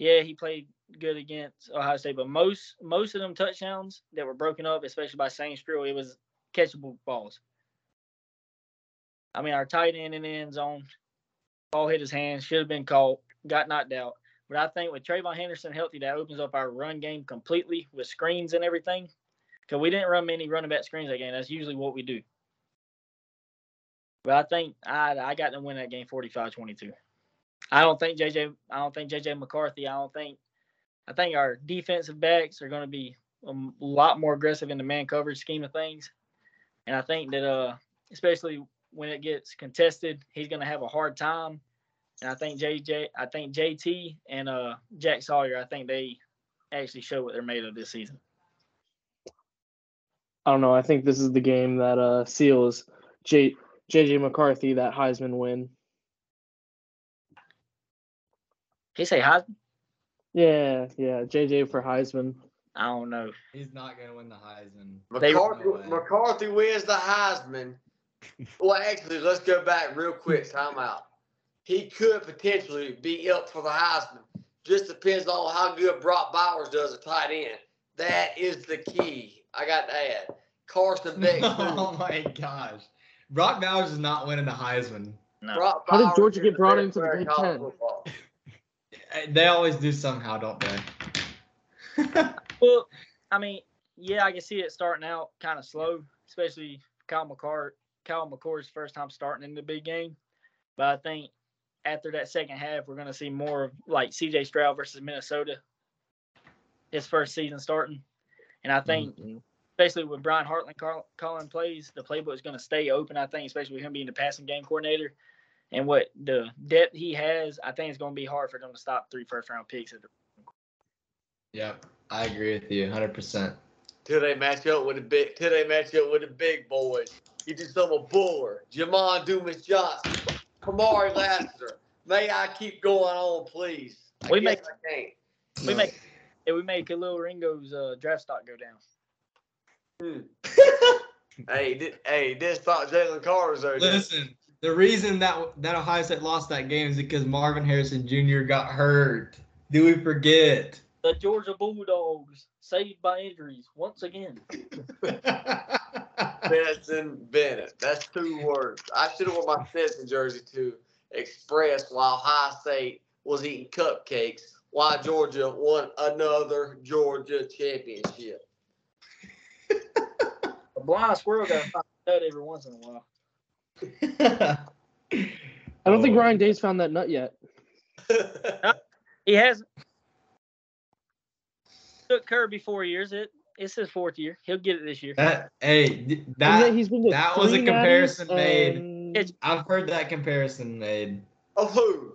Yeah, he played good against Ohio State, but most most of them touchdowns that were broken up, especially by Sainristil, it was catchable balls. I mean, our tight end in the end zone, ball hit his hand, should have been caught, got knocked out. But I think with TreVeyon Henderson healthy, that opens up our run game completely with screens and everything. Because we didn't run many running back screens that game. That's usually what we do. But I think I I got them win that game 45-22. I don't think JJ I don't think JJ McCarthy, I don't think I think our defensive backs are going to be a lot more aggressive in the man coverage scheme of things. And I think that uh especially when it gets contested, he's going to have a hard time. And I think JJ I think JT and uh Jack Sawyer, I think they actually show what they're made of this season. I don't know. I think this is the game that uh, seals J JJ McCarthy that Heisman win. Can you say Heisman? Yeah, yeah, JJ for Heisman. I don't know. He's not gonna win the Heisman. McCarthy, No. McCarthy wins the Heisman. Well, actually, let's go back real quick. Time out. He could potentially be up for the Heisman. Just depends on how good Brock Bowers does at tight end. That is the key. I got to add. Carson Beck. oh my gosh, Brock Bowers is not winning the Heisman. Brock How did Georgia get brought best into the player Big Ten? They always do somehow, don't they? Well, I mean, yeah, I can see it starting out kind of slow, especially Kyle McCart, Kyle McCord's first time starting in the big game. But I think after that second half, we're going to see more of like CJ Stroud versus Minnesota, his first season starting. And I think, mm-hmm. especially with Brian Hartline call, calling plays, the playbook is going to stay open. I think, especially with him being the passing game coordinator and what the depth he has, I think it's going to be hard for them to stop three first round picks. At the, Yep, I agree with you 100%. Till they match up with the big. Till they match up with the big boys. You do some of Bullard, Jamon Dumas Johnson, Kamari Lassiter. May I keep going on, please? I We make- I can't. we make and we make a little Ringo's uh, draft stock go down. Hey, thi- hey, this thought Jalen Carter's there. Listen, the reason that that Ohio State lost that game is because Marvin Harrison Jr. got hurt. Do we forget? The Georgia Bulldogs saved by injuries once again. Stetson Bennett. That's two words. I should have worn my Stetson jersey to express why Ohio State was eating cupcakes why Georgia won another Georgia championship. A blind squirrel got to find a nut every once in a while. I don't think Ryan Day's found that nut yet. He hasn't. Took Kirby four years. It it's his fourth year. He'll get it this year. That hey, th- that he's been that was a comparison natties made. and- I've heard that comparison made. Of who?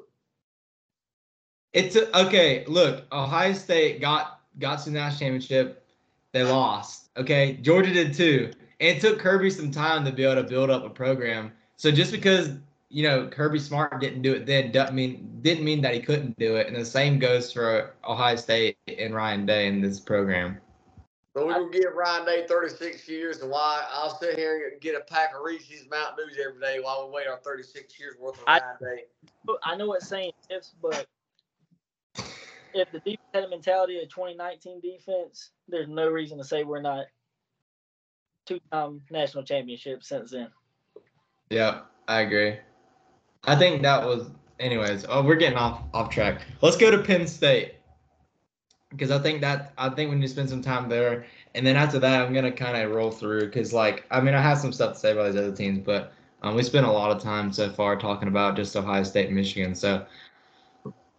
It's a, okay. Look, Ohio State got got to the national championship. They lost. Okay, Georgia did too. And it took Kirby some time to be able to build up a program. So just because you know Kirby Smart didn't do it then, doesn't mean didn't mean that he couldn't do it. And the same goes for Ohio State and Ryan Day in this program. So we're gonna give Ryan Day 36 years, and why I'll sit here and get a pack of Reese's Mountain Dews every day while we wait our 36 years worth of I- Ryan Day. I know it's saying ifs, but if the defense had a mentality of 2019 defense, there's no reason to say we're not two-time national championship since then. Yeah, I agree. I think that was, anyways. Oh, we're getting off off track. Let's go to Penn State because I think that I think we need to spend some time there, and then after that, I'm gonna kind of roll through because like I mean I have some stuff to say about these other teams, but um, we spent a lot of time so far talking about just Ohio State and Michigan. So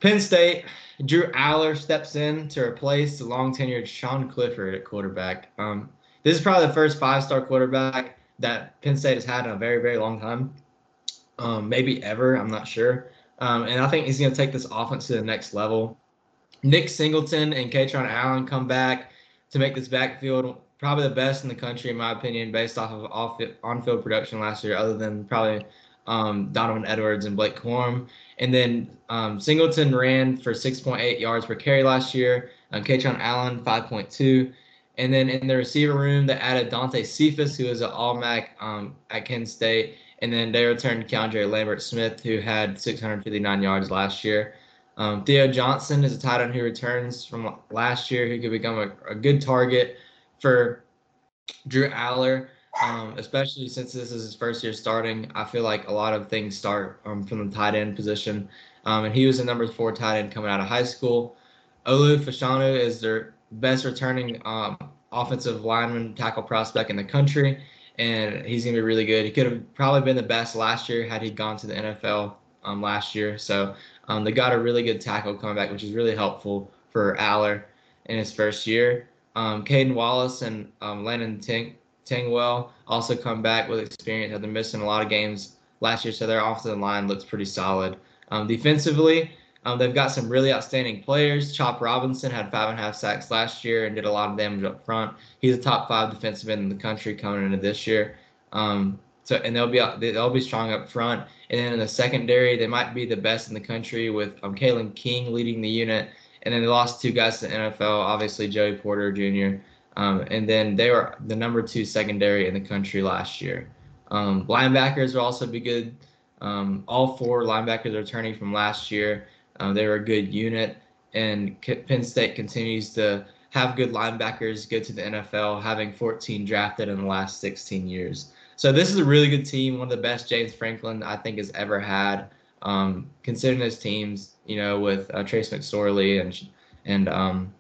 Penn State, Drew Allar steps in to replace the long tenured Sean Clifford at quarterback. Um, this is probably the first five star quarterback that Penn State has had in a very very long time, um, maybe ever. I'm not sure. Um, and I think he's going to take this offense to the next level. Nick Singleton and Kaytron Allen come back to make this backfield probably the best in the country, in my opinion, based off of off on-field production last year, other than probably um, Donovan Edwards and Blake Corum. And then um, Singleton ran for 6.8 yards per carry last year. Um, Kaytron Allen 5.2. And then in the receiver room, they added Dante Cephas, who is an All-MAC um, at Kent State. And then they returned Keandre Lambert Smith, who had 659 yards last year. Um, Theo Johnson is a tight end who returns from last year, who could become a, a good target for Drew Allar, um, especially since this is his first year starting. I feel like a lot of things start um, from the tight end position. Um, and he was the number four tight end coming out of high school. Olu Fashanu is their best returning um, offensive lineman tackle prospect in the country and he's gonna be really good. He could have probably been the best last year had he gone to the NFL um, last year. So um, they got a really good tackle coming back, which is really helpful for Allar in his first year. Um, Caden Wallace and um, Landon Ting- Tengwall also come back with experience. Have been missing a lot of games last year, so their offensive line looks pretty solid. Um, defensively, um, they've got some really outstanding players. Chop Robinson had five and a half sacks last year and did a lot of damage up front. He's a top five defensive end in the country coming into this year. Um, so and they'll be they'll be strong up front. And then in the secondary, they might be the best in the country with um, Kalen King leading the unit. And then they lost two guys to the NFL, obviously Joey Porter Jr. Um, and then they were the number two secondary in the country last year. Um, linebackers will also be good. Um, all four linebackers are returning from last year. Um, they were a good unit, and Penn State continues to have good linebackers go to the NFL, having 14 drafted in the last 16 years. So this is a really good team, one of the best James Franklin I think has ever had. Um, considering those teams, you know, with uh, Trace McSorley and and um,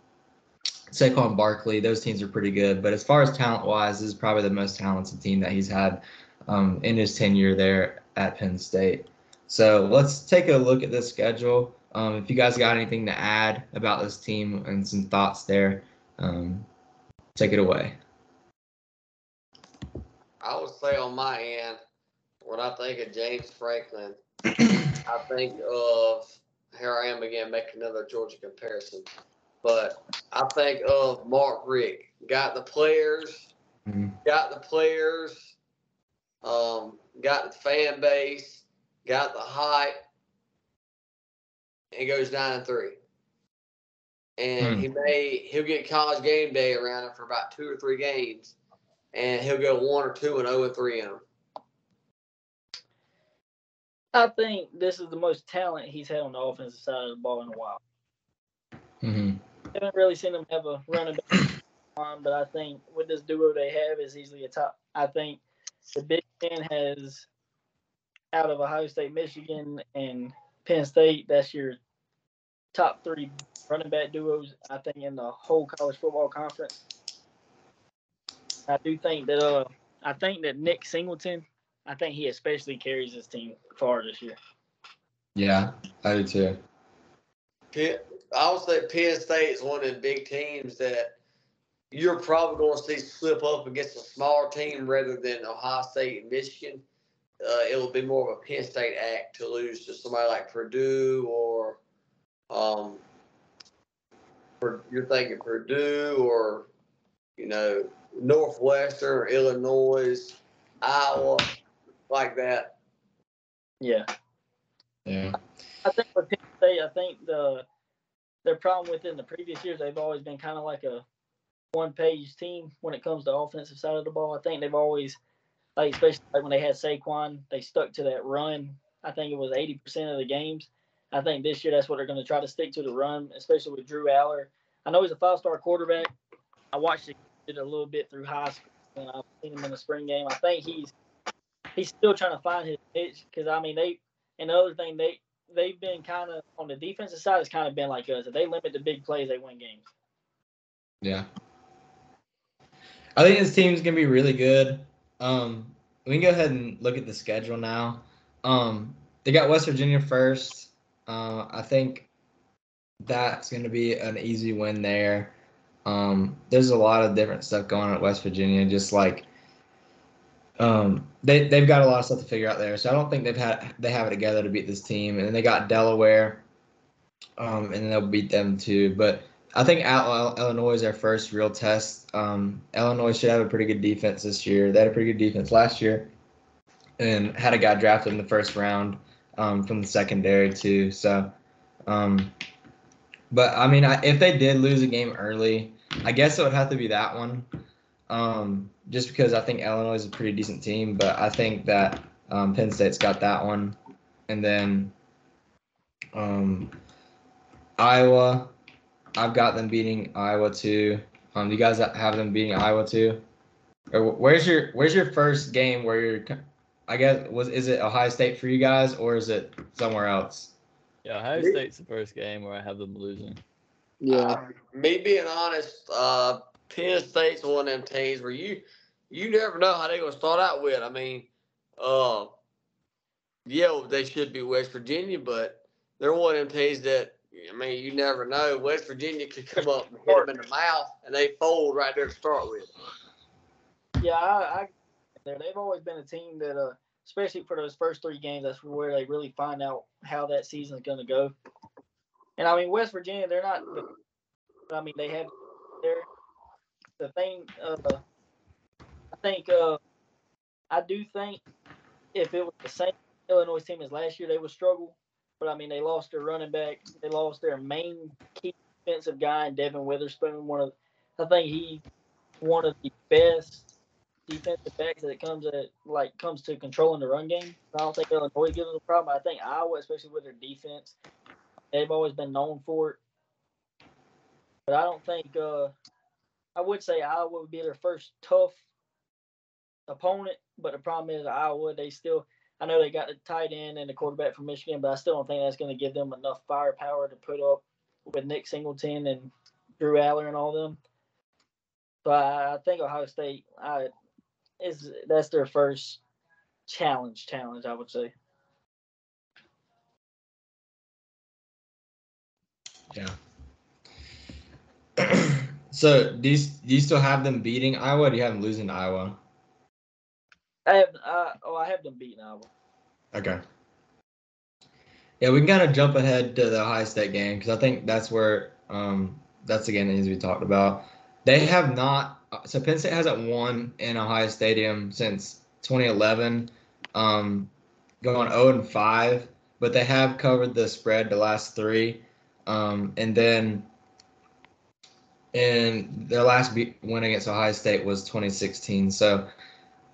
Saquon Barkley, those teams are pretty good. But as far as talent wise, this is probably the most talented team that he's had um, in his tenure there at Penn State. So let's take a look at this schedule. Um, if you guys got anything to add about this team and some thoughts there, um, take it away. I would say on my end, when I think of James Franklin, I think of here I am again making another Georgia comparison, but I think of Mark Richt. Got the players, mm-hmm. got the players, um, got the fan base, got the hype, and goes nine and three. And hmm. he may he'll get college game day around him for about two or three games, and he'll go one or two and zero oh and three in them. I think this is the most talent he's had on the offensive side of the ball in a while. Mm-hmm. I haven't really seen him have a running back on, but I think with this duo they have is easily a top. I think the Big Ten has out of Ohio State, Michigan, and Penn State. That's your top three running back duos, I think, in the whole college football conference. I do think that uh, I think that Nick Singleton, I think he especially carries his team far this year. Yeah, I do too. I would say Penn State is one of the big teams that you're probably going to see slip up against a smaller team rather than Ohio State and Michigan. Uh, it will be more of a Penn State act to lose to somebody like Purdue or um, for, you're thinking Purdue or you know Northwestern or Illinois, Iowa, like that. Yeah. Yeah. I think for Penn State, I think the their problem within the previous years, they've always been kind of like a one-page team when it comes to offensive side of the ball. I think they've always, like especially like when they had Saquon, they stuck to that run. I think it was 80% of the games. I think this year that's what they're going to try to stick to the run, especially with Drew Allar. I know he's a five-star quarterback. I watched it a little bit through high school, and I've seen him in the spring game. I think he's he's still trying to find his pitch because I mean they and the other thing they they've been kind of on the defensive side has kind of been like us. If they limit the big plays, they win games. Yeah. I think this team's gonna be really good. Um, we can go ahead and look at the schedule now. Um, they got West Virginia first. Uh, I think that's gonna be an easy win there. Um, there's a lot of different stuff going on at West Virginia, just like um, they they've got a lot of stuff to figure out there. So I don't think they've had they have it together to beat this team. And then they got Delaware, um, and they'll beat them too. But I think Illinois is their first real test. Um, Illinois should have a pretty good defense this year. They had a pretty good defense last year, and had a guy drafted in the first round um, from the secondary too. So, um, but I mean, I, if they did lose a game early, I guess it would have to be that one. Um, just because I think Illinois is a pretty decent team, but I think that um, Penn State's got that one, and then um, Iowa. I've got them beating Iowa too. Um, you guys have them beating Iowa too? Or where's your Where's your first game where you're? I guess was is it Ohio State for you guys or is it somewhere else? Yeah, Ohio State's the first game where I have them losing. Yeah. Uh, me being honest, uh, Penn State's one of them teams where you you never know how they're gonna start out with. I mean, uh, yeah, they should be West Virginia, but they're one of them teams that I mean, you never know. West Virginia could come up and hit them in the mouth, and they fold right there to start with. Yeah, I, I they've always been a team that, uh, especially for those first three games, that's where they really find out how that season's going to go. And I mean, West Virginia, they're not. I mean, they have their the thing. Uh, I think uh, I do think if it was the same Illinois team as last year, they would struggle. But I mean, they lost their running back. They lost their main key defensive guy, Devon Witherspoon. One of, I think he one of the best defensive backs that it comes at like comes to controlling the run game. I don't think Illinois gives them a problem. I think Iowa, especially with their defense, they've always been known for it. But I don't think uh, I would say Iowa would be their first tough opponent. But the problem is Iowa, they still I know they got the tight end and the quarterback from Michigan, but I still don't think that's going to give them enough firepower to put up with Nick Singleton and Drew Allar and all them. But I think Ohio State I, is that's their first challenge. Challenge, I would say. Yeah. so do you, do you still have them beating Iowa? do you have them losing Iowa? I have. Uh, oh, I have them beating Iowa. Okay. Yeah, we can kind of jump ahead to the Ohio State game because I think that's where um, that's again that needs to be talked about. They have not. So Penn State hasn't won in Ohio Stadium since 2011, um, going 0 and 5, but they have covered the spread the last three, um, and then and their last win against Ohio State was 2016. So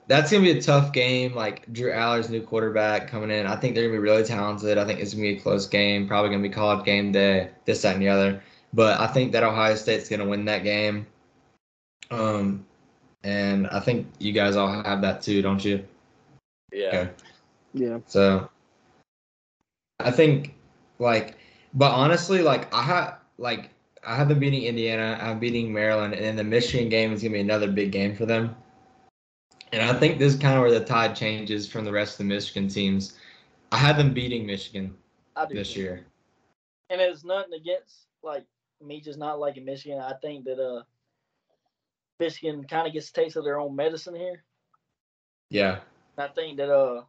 that's gonna be a tough game. Like Drew Allar's new quarterback coming in. I think they're gonna be really talented. I think it's gonna be a close game. Probably gonna be called game day, this, that, and the other. But I think that Ohio State's gonna win that game. Um, and I think you guys all have that too, don't you? Yeah. Okay. Yeah. So I think like, but honestly, like I have like I have them beating Indiana. I'm beating Maryland, and then the Michigan game is gonna be another big game for them. And I think this is kind of where the tide changes from the rest of the Michigan teams. I had them beating Michigan this year. And it's nothing against like me just not liking Michigan. I think that uh Michigan kind of gets a taste of their own medicine here. Yeah. I think that uh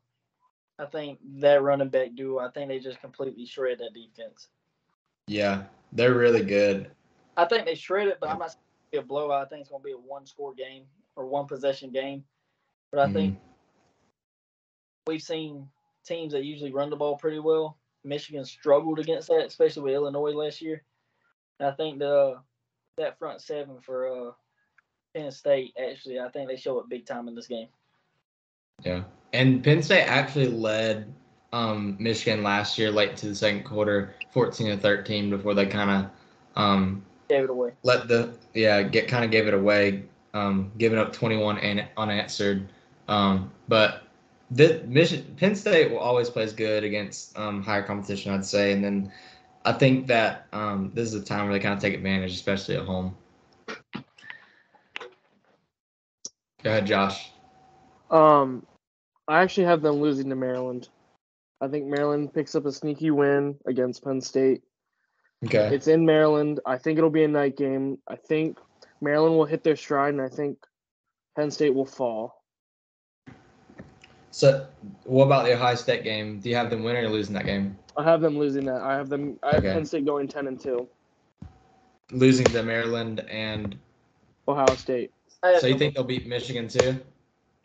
I think that running back duo, I think they just completely shred that defense. Yeah, they're really good. I think they shred it, but I'm not saying it's a blowout. I think it's gonna be a one score game or one possession game. But I mm-hmm. think we've seen teams that usually run the ball pretty well. Michigan struggled against that, especially with Illinois last year. And I think the uh, that front seven for uh, Penn State actually, I think they show it big time in this game. Yeah, and Penn State actually led um, Michigan last year late to the second quarter, fourteen to thirteen, before they kind of um, gave it away. Let the yeah get kind of gave it away, um, giving up twenty one and unanswered um, but the Michigan, Penn State will always plays good against um, higher competition, I'd say, and then I think that um, this is a time where they kind of take advantage, especially at home. Go ahead, Josh. Um, I actually have them losing to Maryland. I think Maryland picks up a sneaky win against Penn State. Okay. It's in Maryland. I think it'll be a night game. I think Maryland will hit their stride, and I think Penn State will fall. So, what about the Ohio State game? Do you have them winning or losing that game? I have them losing that. I have them. I have Okay. Penn State going ten and two. Losing to Maryland and Ohio State. So you think they'll beat Michigan too?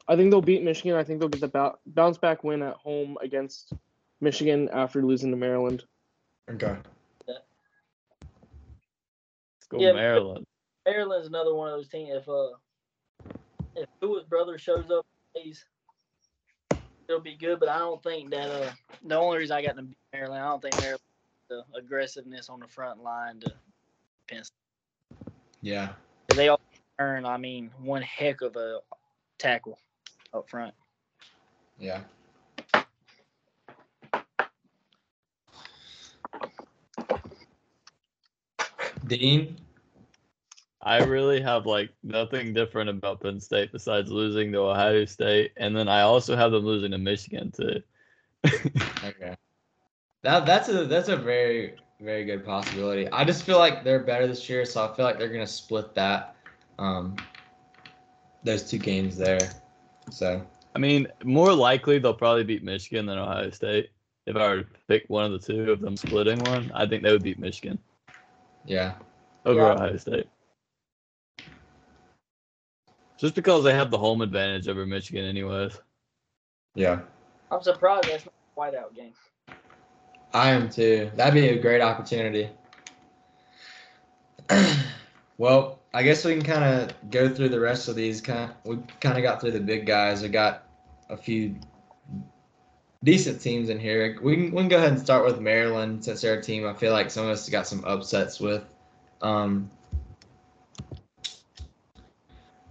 I think they'll beat Michigan. I think they'll get the bou- bounce back win at home against Michigan after losing to Maryland. Okay. Let's go Yeah, Maryland. Maryland's another one of those teams. If uh, if Tua's brother shows up, he's it'll be good. But I don't think that uh, the only reason I got to beat Maryland, I don't think Maryland the aggressiveness on the front line to Penn State. Yeah. They all earn, I mean, one heck of a tackle up front. Yeah. Dean. I really have like nothing different about Penn State besides losing to Ohio State, and then I also have them losing to Michigan too. Okay. That that's a that's a very very good possibility. I just feel like they're better this year, so I feel like they're gonna split that, um, those two games there. So I mean, more likely they'll probably beat Michigan than Ohio State. If I were to pick one of the two of them splitting one, I think they would beat Michigan yeah, over Yeah. Ohio State. Just because they have the home advantage over Michigan, anyways. yeah, I'm surprised that's not a whiteout game. I am too. That'd be a great opportunity. well, I guess we can kind of go through the rest of these. Kind we kind of got through the big guys. We got a few decent teams in here. We can we can go ahead and start with Maryland since they're a team. I feel like some of us got some upsets with. Um,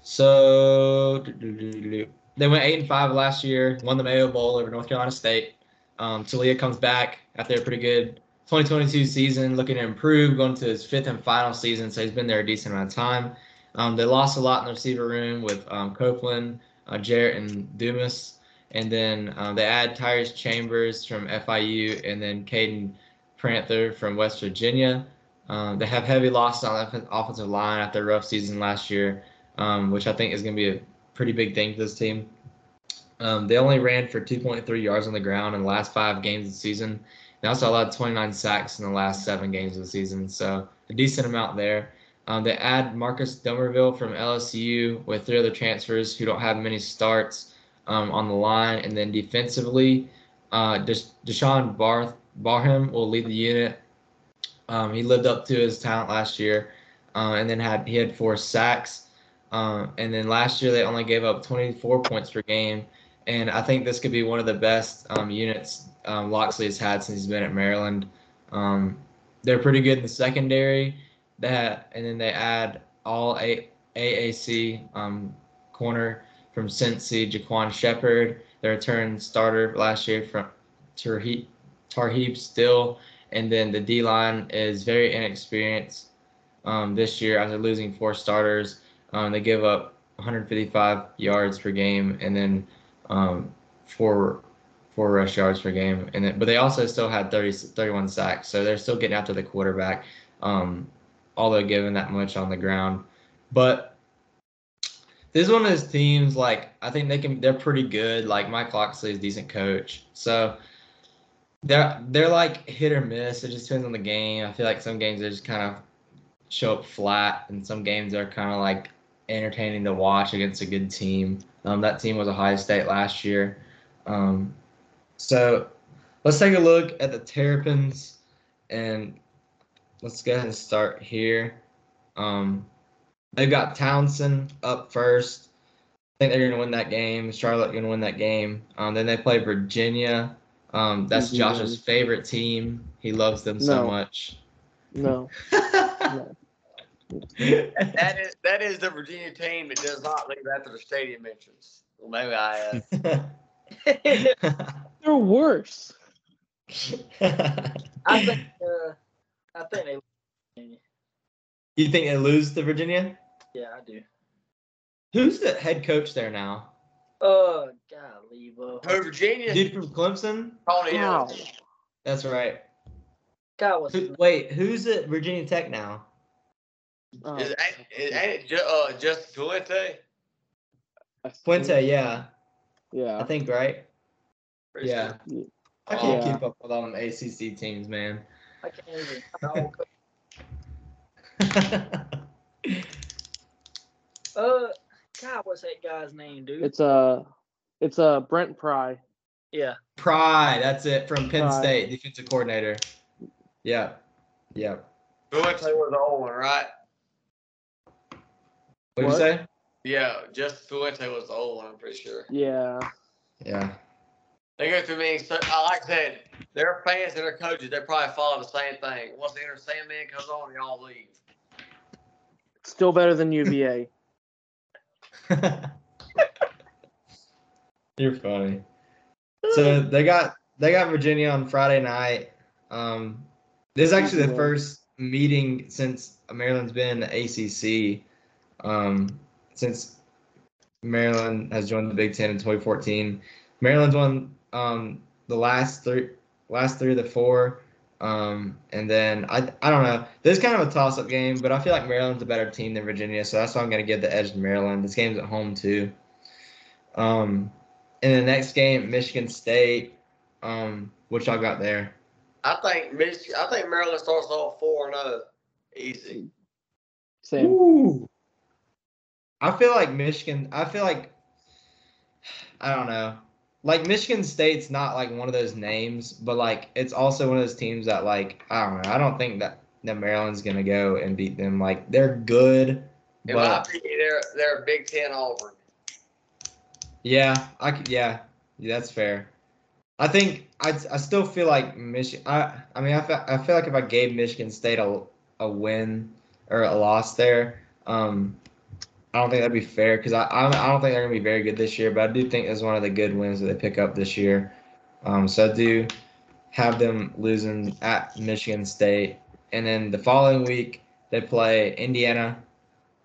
so they went eight and five last year. Won the Mayo Bowl over North Carolina State. Um, Taulia comes back after a pretty good 2022 season, looking to improve, going to his fifth and final season. So he's been there a decent amount of time. Um, they lost a lot in the receiver room with um, Copeland, uh, Jarrett, and Demus. And then um, they add Tyrese Chambers from FIU and then Kaden Prather from West Virginia. Um, they have heavy losses on the offensive line after a rough season last year, um, which I think is going to be a pretty big thing for this team. Um, they only ran for 2.3 yards on the ground in the last five games of the season. They also allowed 29 sacks in the last seven games of the season, so a decent amount there. Um, they add Marcus Dumervil from LSU with three other transfers who don't have many starts um, on the line, and then defensively, uh, Des- Deshaun Barth Barham will lead the unit. Um, he lived up to his talent last year, uh, and then had he had four sacks. Um, and then last year they only gave up 24 points per game, and I think this could be one of the best um, units um, Locksley has had since he's been at Maryland. Um, they're pretty good in the secondary. That and then they add all A- AAC um, corner from Cincy, Ja'Quan Sheppard, their return starter last year from Tarheeb, Still, and then the D line is very inexperienced um, this year after losing four starters. Um, they give up 155 yards per game, and then um, four four rush yards per game, and then, but they also still had 30, 31 sacks, so they're still getting after the quarterback, um, although given that much on the ground. But this is one of those teams like I think they can they're pretty good. Like Mike Locksley is decent coach, so they're they're like hit or miss. It just depends on the game. I feel like some games they just kind of show up flat, and some games are kind of like entertaining to watch against a good team. Um, that team was Ohio State last year. Um, so let's take a look at the Terrapins and let's go ahead and start here. Um, they've got Towson up first. I think they're going to win that game. Charlotte going to win that game. Um, then they play Virginia. Um, that's Virginia. Josh's favorite team. He loves them so No. much. No. no. that is that is the Virginia team that does not leave after the stadium entrance. Well, maybe I. Uh, They're worse. I think. Uh, I think they. You think they lose to Virginia? Yeah, I do. Who's the head coach there now? Oh, golly, bro. Who, Virginia? Dude from Clemson? Tony Hill. Wow. That's right. God, what's Who, wait, who's at Virginia Tech now? Oh, Is, ain't, ain't it ju- uh, Justin Fuente? Fuente, yeah. Yeah. I think, right? Pretty Yeah. sure. I can't Yeah. keep up with all them ACC teams, man. I can't even. Oh, uh, God, what's that guy's name, dude? It's uh it's uh Brent Pry. yeah. Pry, that's it, from Penn Pry. State, defensive coordinator. Yeah. Yeah. Who actually was the old one, right? What'd you say? Yeah, Justin Fuente was the old one, I'm pretty sure. Yeah. Yeah. They go through me. So, uh, like I said, their fans and their coaches, they probably follow the same thing. Once the Enter Sandman comes on, y'all leave. Still better than UVA. You're funny. So they got they got Virginia on Friday night. Um, this is actually the first meeting since Maryland's been in the ACC. Um, since Maryland has joined the Big Ten in 2014, Maryland's won um, the last three last three of the four. Um, and then I I don't know. This is kind of a toss up game, but I feel like Maryland's a better team than Virginia, so that's why I'm gonna give the edge to Maryland. This game's at home too. Um, in the next game, Michigan State. Um, what y'all got there? I think Mich- I think Maryland starts off four and zero, easy. Same. Ooh. I feel like Michigan. I feel like I don't know. Like Michigan State's not like one of those names, but like it's also one of those teams that like I don't know. I don't think that that Maryland's gonna go and beat them. Like they're good, In but they're they're a Big Ten Auburn. yeah, I could, yeah, yeah, that's fair. I think I I still feel like Michigan. I I mean I feel, I feel like if I gave Michigan State a a win or a loss there, um, I don't think that'd be fair because I, I I don't think they're gonna be very good this year. But I do think it's one of the good wins that they pick up this year. Um, so I do have them losing at Michigan State, and then the following week they play Indiana.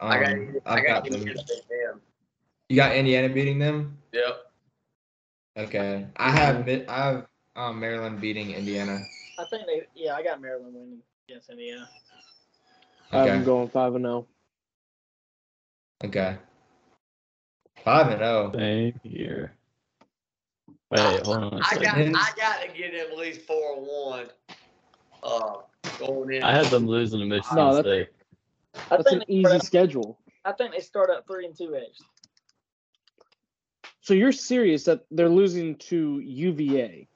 Um, I got I I've got got them. them. You got Indiana beating them. Yep. Okay, I have I have um, Maryland beating Indiana. I think they. Yeah, I got Maryland winning against Indiana. Okay. I'm going five and oh. zero. Okay. Five and oh. Same here. Wait, hold on a I got second. I got to get at least four and one. Uh, going in. I had them losing to Michigan No, that's- State. I That's an think they easy start up- schedule. I think they start up three and two actually. So you're serious that they're losing to UVA,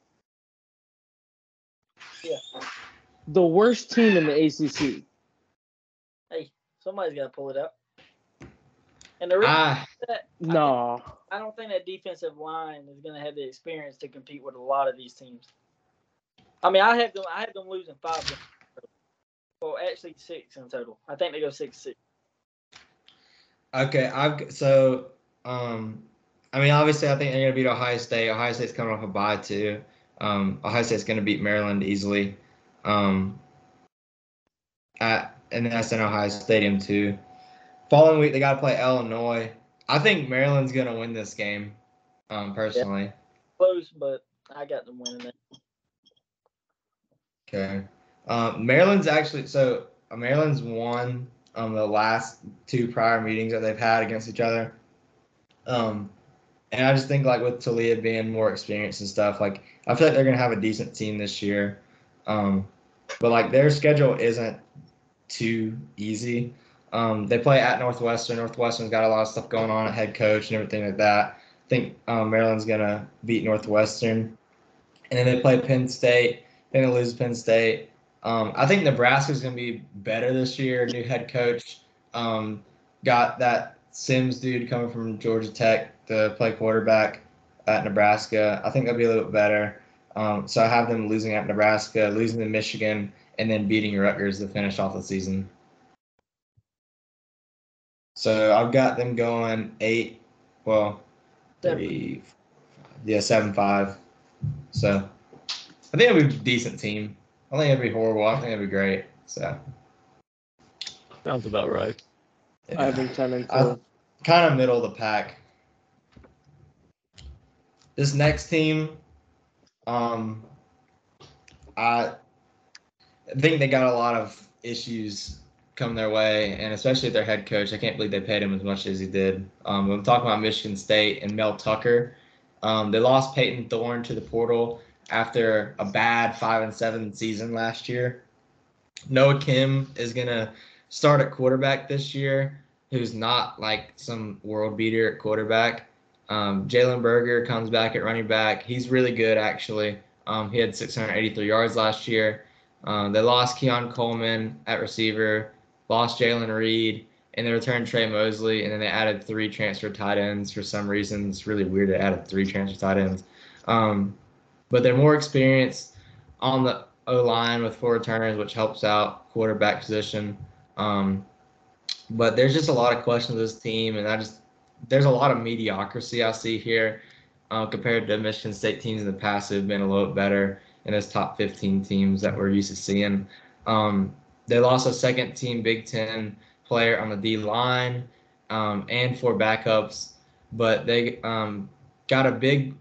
Yeah. the worst team in the ACC. Hey, somebody's got to pull it up. And the reason Ah, that No. I don't think that defensive line is going to have the experience to compete with a lot of these teams. I mean, I have them. I have them losing five. games. Well, actually six in total. I think they go six six. okay. I've g- so um, I mean, obviously, I think they're gonna beat Ohio State. Ohio State's coming off a bye too. Um, Ohio State's gonna beat Maryland easily. Um, at and that's in Ohio Stadium too. Following week, they got to play Illinois. I think Maryland's gonna win this game. Um, personally. Close, but I got them winning it. Okay. Um, Maryland's actually so uh, Maryland's won um, the last two prior meetings that they've had against each other. Um, and I just think like with Taulia being more experienced and stuff, like I feel like they're gonna have a decent team this year. Um, but like their schedule isn't too easy. Um, they play at Northwestern. Northwestern's got a lot of stuff going on at head coach and everything like that. I think um, Maryland's gonna beat Northwestern, and then they play Penn State. They're gonna lose Penn State. Um, I think Nebraska's gonna be better this year. New head coach. Um, got that Sims dude coming from Georgia Tech to play quarterback at Nebraska. I think they'll be a little bit better. Um, so I have them losing at Nebraska, losing to Michigan, and then beating Rutgers to finish off the season. So I've got them going eight, well, three, yeah, seven five. So I think it'll be a decent team. I think it'll be horrible. I think it'll be great. So Sounds about right. I have them ten and I- kind of middle of the pack. This next team, um, I think they got a lot of issues come their way, and especially their head coach. I can't believe they paid him as much as he did. Um, I'm talking about Michigan State and Mel Tucker. Um, they lost Payton Thorne to the portal after a bad five and seven season last year. Noah Kim is gonna start at quarterback this year, who's not like some world beater at quarterback. Um, Jalen Berger comes back at running back. He's really good actually. Um, he had 683 yards last year. Um, they lost Keon Coleman at receiver, lost Jalen Reed, and they returned Tre Mosley, and then they added three transfer tight ends for some reason. It's really weird to add three transfer tight ends. Um, but they're more experienced on the O line with four returners, which helps out quarterback position. Um, but there's just a lot of questions with this team, and I just there's a lot of mediocrity I see here uh, compared to Michigan State teams in the past who have been a little bit better in those top 15 teams that we're used to seeing. Um, they lost a second team Big Ten player on the D line um, and four backups, but they um, got a big.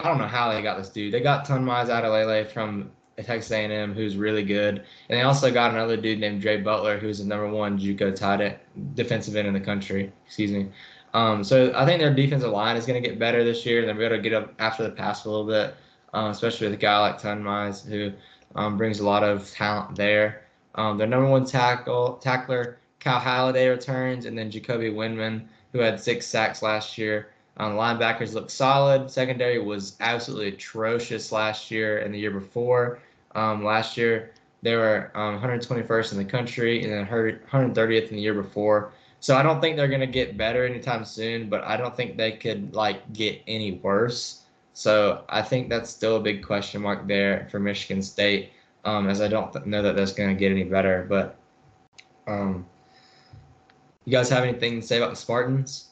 I don't know how they got this dude. They got Tunmise Adeleye from Texas A&M, who's really good, and they also got another dude named Dre Butler, who's the number one JUCO tight end, defensive end in the country. Excuse me. Um, so I think their defensive line is going to get better this year. They're able to get up after the pass a little bit, um, especially with a guy like Tunmise, who um, brings a lot of talent there. Um, their number one tackle tackler, Cal Haladay, returns, and then Jacoby Windmon, who had six sacks last year. Um, linebackers look solid. Secondary was absolutely atrocious last year and the year before. Um, last year, they were um, 121st in the country and then 130th in the year before. So I don't think they're going to get better anytime soon, but I don't think they could like get any worse. So I think that's still a big question mark there for Michigan State, um, as I don't th- know that that's going to get any better. But um, you guys have anything to say about the Spartans?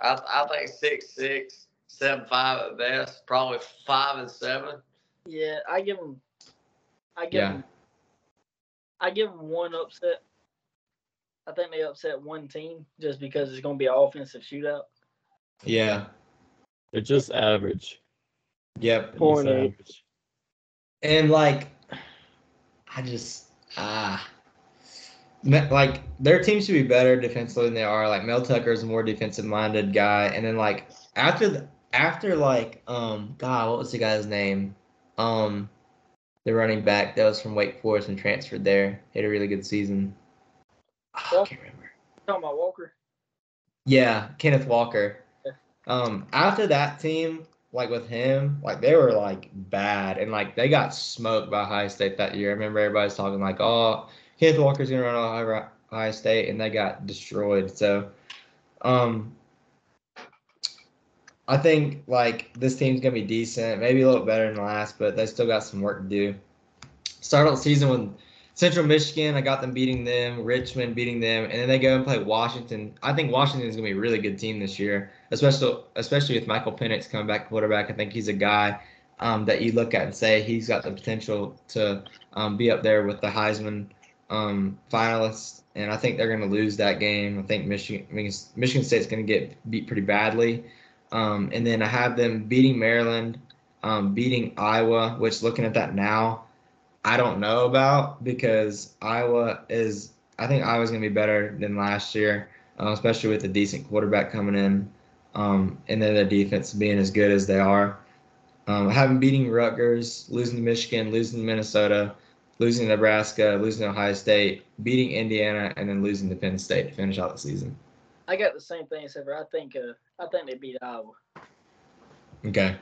I, I think six six, seven five at best, probably five and seven. Yeah, I give them. I give Yeah. them. I give them one upset. I think they upset one team just because it's going to be an offensive shootout. Yeah. They're just average. Yep. Four Just average. And like, I just ah, like their team should be better defensively than they are. Like Mel Tucker is a more defensive minded guy, and then like after the after like um God, what was the guy's name? Um, the running back that was from Wake Forest and transferred there. He had a really good season. Ah, I can't remember. Talking about Walker. Yeah, Kenneth Walker. Um, after that team, like with him, like they were like bad and like they got smoked by High State that year. I remember everybody's talking like, "Oh, Kenneth Walker's gonna run Ohio, High State," and they got destroyed. So, um, I think like this team's gonna be decent, maybe a little better than last, but they still got some work to do. Start out the season with Central Michigan, I got them beating them, Richmond beating them, and then they go and play Washington. I think Washington is going to be a really good team this year, especially especially with Michael Penix coming back quarterback. I think he's a guy um, that you look at and say he's got the potential to um, be up there with the Heisman um, finalists. And I think they're going to lose that game. I think Michigan Michigan State's going to get beat pretty badly. Um, and then I have them beating Maryland, um, beating Iowa, which looking at that now, I don't know about because Iowa is. I think Iowa's going to be better than last year, uh, especially with a decent quarterback coming in, um, and then their defense being as good as they are. Um, having beating Rutgers, losing to Michigan, losing to Minnesota, losing to Nebraska, losing to Ohio State, beating Indiana, and then losing to Penn State to finish out the season. I got the same thing, for I think uh, I think they beat Iowa. Okay.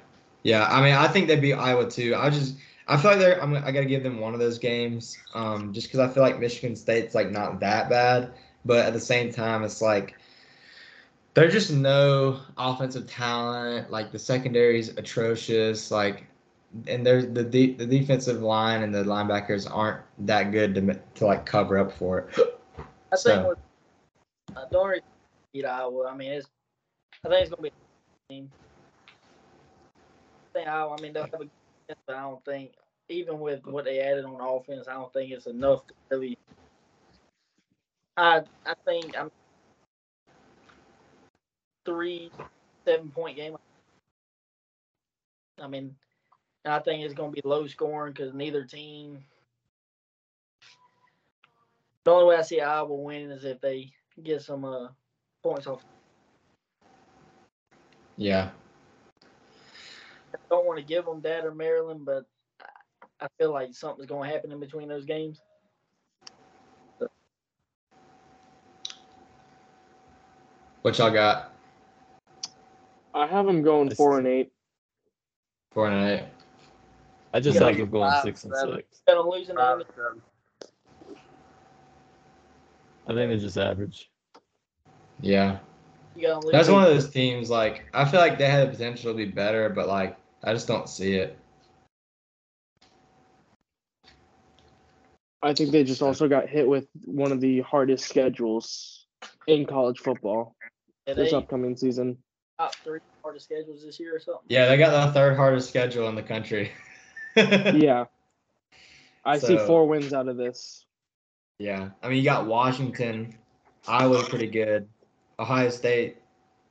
Yeah, I mean, I think they beat Iowa too. I just, I feel like they're. I'm, I got to give them one of those games, um, just because I feel like Michigan State's like not that bad, but at the same time, it's like there's just no offensive talent. Like the secondary's atrocious. Like, and there's the de- the defensive line and the linebackers aren't that good to to like cover up for it. I So- think with uh, Dory beat Iowa. I mean, it's I think it's gonna be a team. think Iowa, I mean, they'll have a good but I don't think, even with what they added on offense, I don't think it's enough to really. I I think I'm three seven point game. I mean, I think it's going to be low scoring because neither team. The only way I see Iowa winning is if they get some uh, points off. Yeah. I don't want to give them that or Maryland, but I feel like something's going to happen in between those games. What y'all got? I have them going four and eight. Four and eight. I just Yeah, have them going five, six and seven. six. Got them losing to Amy. I think they're just average. Yeah. You got 'em That's one of those teams. Like I feel like they had the potential to be better, but like I just don't see it. I think they just also got hit with one of the hardest schedules in college football Yeah, this upcoming season. Top three hardest schedules this year or something. Yeah, they got the third hardest schedule in the country. yeah. I see four wins out of this. Yeah, I mean you got Washington, Iowa pretty good, Ohio State,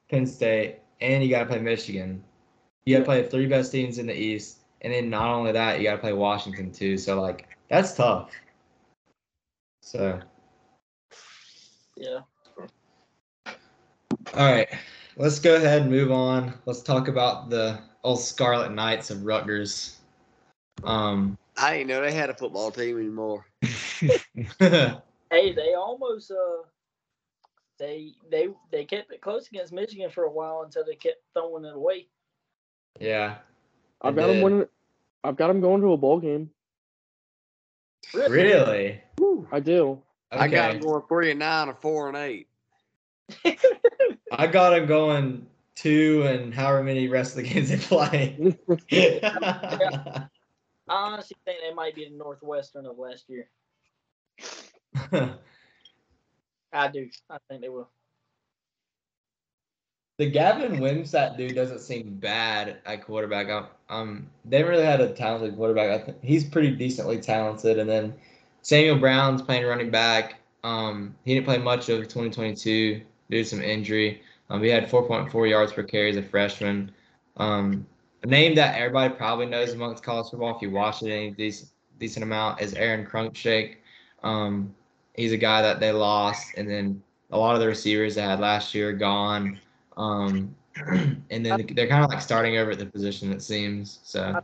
Penn State, and you got to play Michigan. You got to play three best teams in the East, and then not only that, you got to play Washington too. So like that's tough. So Yeah. all right, let's go ahead and move on. Let's talk about the old Scarlet Knights of Rutgers. Um, I didn't know they had a football team anymore. Hey, they almost uh they they they kept it close against Michigan for a while until they kept throwing it away. yeah, I've they got them winning. I've got them going to a bowl game. Really? I do. I got them going three and nine or four and eight. I got him going two and however many rest of the games they play. I honestly think they might be the Northwestern of last year. I do. I think they will. the Gavin Wimsatt dude doesn't seem bad at quarterback. Um, um, they haven't really had a talented quarterback. I think he's pretty decently talented. And then Samuel Brown's playing running back. Um, he didn't play much of 2022 due to some injury. Um, he had 4.4 yards per carry as a freshman. Um, a name that everybody probably knows amongst college football if you watch it any decent decent amount is Aron Cruickshank. Um, he's a guy that they lost, and then a lot of the receivers they had last year gone. Um, and then they're kind of like starting over at the position it seems. So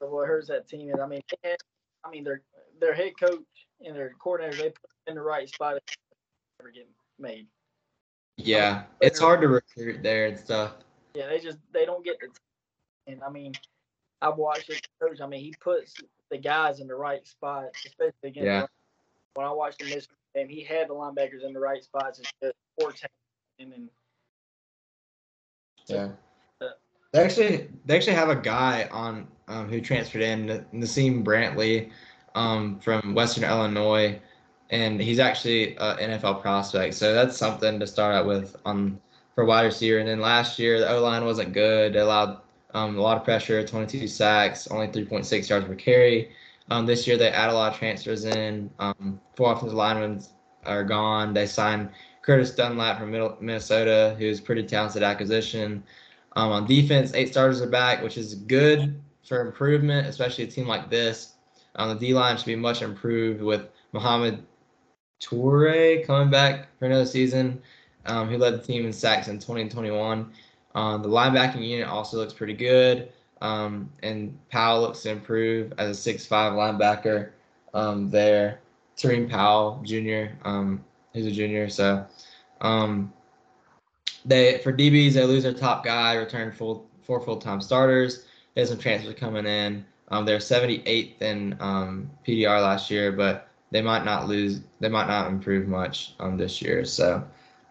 What hurts that team is, I mean, I mean, their their head coach and their coordinator they put in the right spot. If they ever get made. Yeah, it's hard to recruit there and stuff. Yeah, they just they don't get the. And I mean, I've watched it coach. I mean, he puts the guys in the right spot, especially against. Yeah. When I watched the Michigan game, he had the linebackers in the right spots. and just talent. And then Yeah. They actually they actually have a guy on um, who transferred in Naseim Brantley um, from Western Illinois, and he's actually an NFL prospect. So that's something to start out with on for wide receiver. And then last year the O line wasn't good. They allowed um, a lot of pressure, 22 sacks, only 3.6 yards per carry. Um, this year they add a lot of transfers in. Um, four offensive linemen are gone. They signed Curtis Dunlap from Middle, Minnesota, who's pretty talented acquisition. Um, on defense, eight starters are back, which is good for improvement, especially a team like this. Um, the D line should be much improved with Mohamed Toure coming back for another season, um, who led the team in sacks in 2021. Um, the linebacking unit also looks pretty good, um, and Powell looks to improve as a 6'5 linebacker um, there. Tyreem Powell Jr., um, a junior, so um, they for DBs they lose their top guy, return full four full time starters. There's some transfers coming in. Um, they're 78th in um, PDR last year, but they might not lose. They might not improve much um, this year. So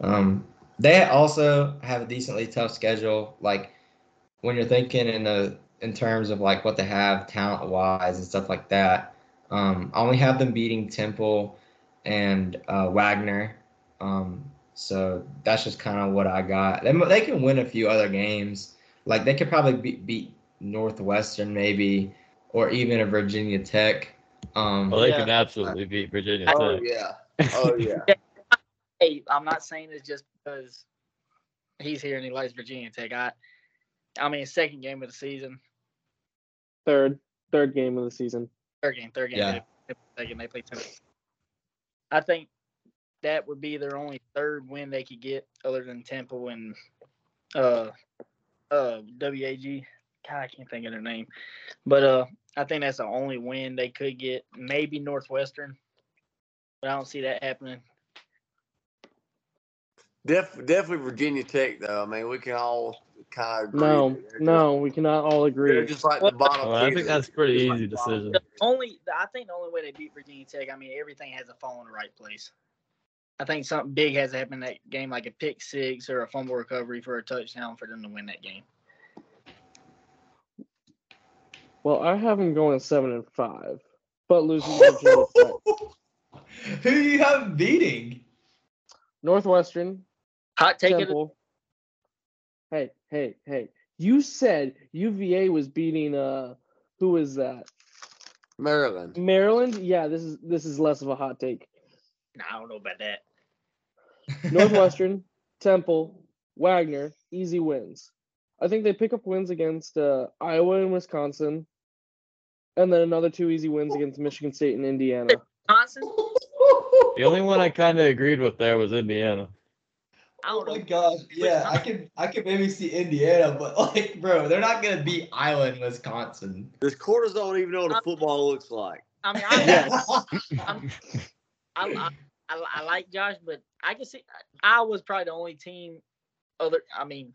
um, they also have a decently tough schedule. Like when you're thinking in the in terms of like what they have talent wise and stuff like that. Um, I only have them beating Temple and uh, Wagner. Um, so that's just kind of what I got. They, they can win a few other games. Like they could probably beat, beat Northwestern maybe, or even a Virginia Tech. Um, Well, they Yeah. can absolutely beat Virginia Oh yeah. Oh yeah. Hey, I'm not saying this just because he's here and he likes Virginia Tech. I, I mean, second game of the season, Third, third game of the season. third game, third game. Yeah. They, they, second, they play Tennessee. I think that would be their only third win they could get, other than Temple and uh, uh, WAG. God, I can't think of their name, but uh, I think that's the only win they could get. Maybe Northwestern, but I don't see that happening. Def, definitely Virginia Tech though. I mean, we can all kind of agree. No, that they're no, we cannot all agree. they're just like the bottom. Well, I think that's a pretty Just like easy the decision. The only, I think the only way they beat Virginia Tech, I mean, everything has to fall in the right place. I think something big has to happen in that game, like a pick six or a fumble recovery for a touchdown for them to win that game. Well, I have them going seven and five, but losing to Virginia Tech. Who do you have beating? Northwestern, Hot take it. Temple. Hey, hey, hey! You said UVA was beating. Uh, who is that? Maryland. Maryland. Yeah, this is this is less of a hot take. Nah, I don't know about that. Northwestern, Temple, Wagner, easy wins. I think they pick up wins against uh, Iowa and Wisconsin, and then another two easy wins against Michigan State and Indiana. Wisconsin? The only one I kind of agreed with there was Indiana. I Oh don't my know. gosh, yeah, I can I could maybe see Indiana, but like, bro, they're not gonna beat Iowa and Wisconsin. Does cortisone even know what a um, football looks like? I mean, I, Yes. I'm, I, I, I, I like Josh, but I can see Iowa's probably the only team. Other, I mean,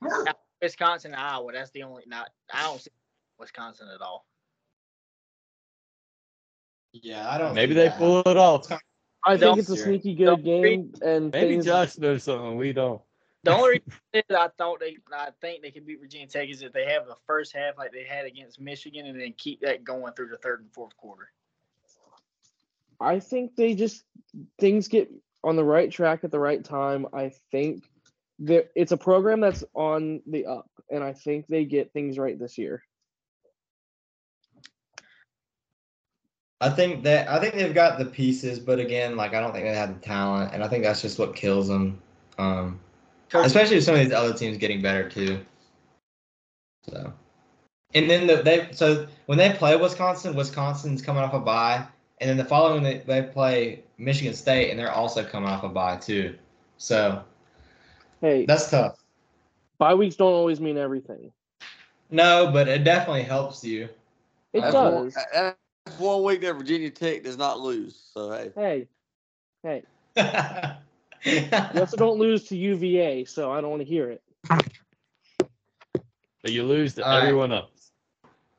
Wisconsin, Iowa. That's the only. Not, I don't see Wisconsin at all. Yeah, I don't. Maybe see they that. pull it off. I Don't- think it's a sneaky don't good game, and Maybe things, Josh knows something we don't. The only reason that I thought they, I think they could beat Virginia Tech is if they have the first half like they had against Michigan, and then keep that going through the third and fourth quarter. I think they just things get on the right track at the right time. I think that it's a program that's on the up, and I think they get things right this year. I think that I think they've got the pieces, but again, like I don't think they have the talent, and I think that's just what kills them. Um, especially with some of these other teams getting better too. So, and then the, they so when they play Wisconsin, Wisconsin's coming off a bye, and then the following they, they play Michigan State, and they're also coming off a bye too. So Hey, that's tough. bye weeks don't always mean everything. No, but it definitely helps you. It That's does. One, that's one week that Virginia Tech does not lose. So hey, Hey, hey, yeah, you also don't lose to UVA, so I don't want to hear it. But you lose to All right. everyone else.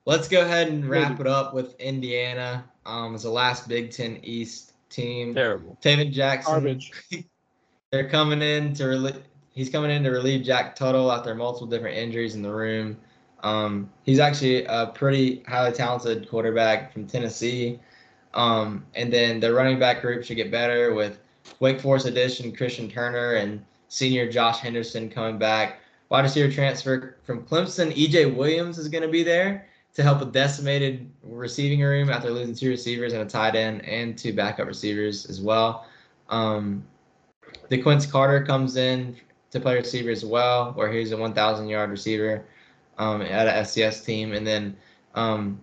Let's go ahead and wrap Maybe. it up with Indiana. Um, as the last Big Ten East team. Terrible. Tayven Jackson. Garbage. They're coming in to relieve. He's coming in to relieve Jack Tuttle after multiple different injuries in the room. Um, he's actually a pretty highly talented quarterback from Tennessee. Um, and then the running back group should get better with Wake Forest addition Christian Turner and senior Josh Henderson coming back. Wide receiver transfer from Clemson, EJ Williams is going to be there to help a decimated receiving room after losing two receivers and a tight end and two backup receivers as well. Um, DeQuece Carter comes in to play receiver as well, where he's a 1,000 yard receiver um, at a FCS team. And then um,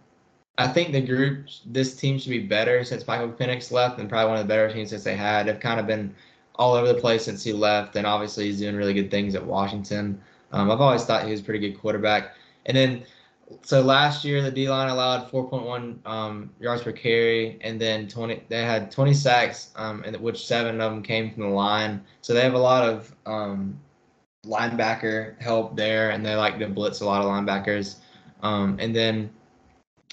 I think the group, this team should be better since Michael Penix left and probably one of the better teams since they had. They've kind of been all over the place since he left, and obviously he's doing really good things at Washington. Um, I've always thought he was a pretty good quarterback. And then, so last year the D line allowed 4.1 um, yards per carry, and then 20. They had 20 sacks, um, and which seven of them came from the line. So they have a lot of um, linebacker help there, and they like to blitz a lot of linebackers. Um, and then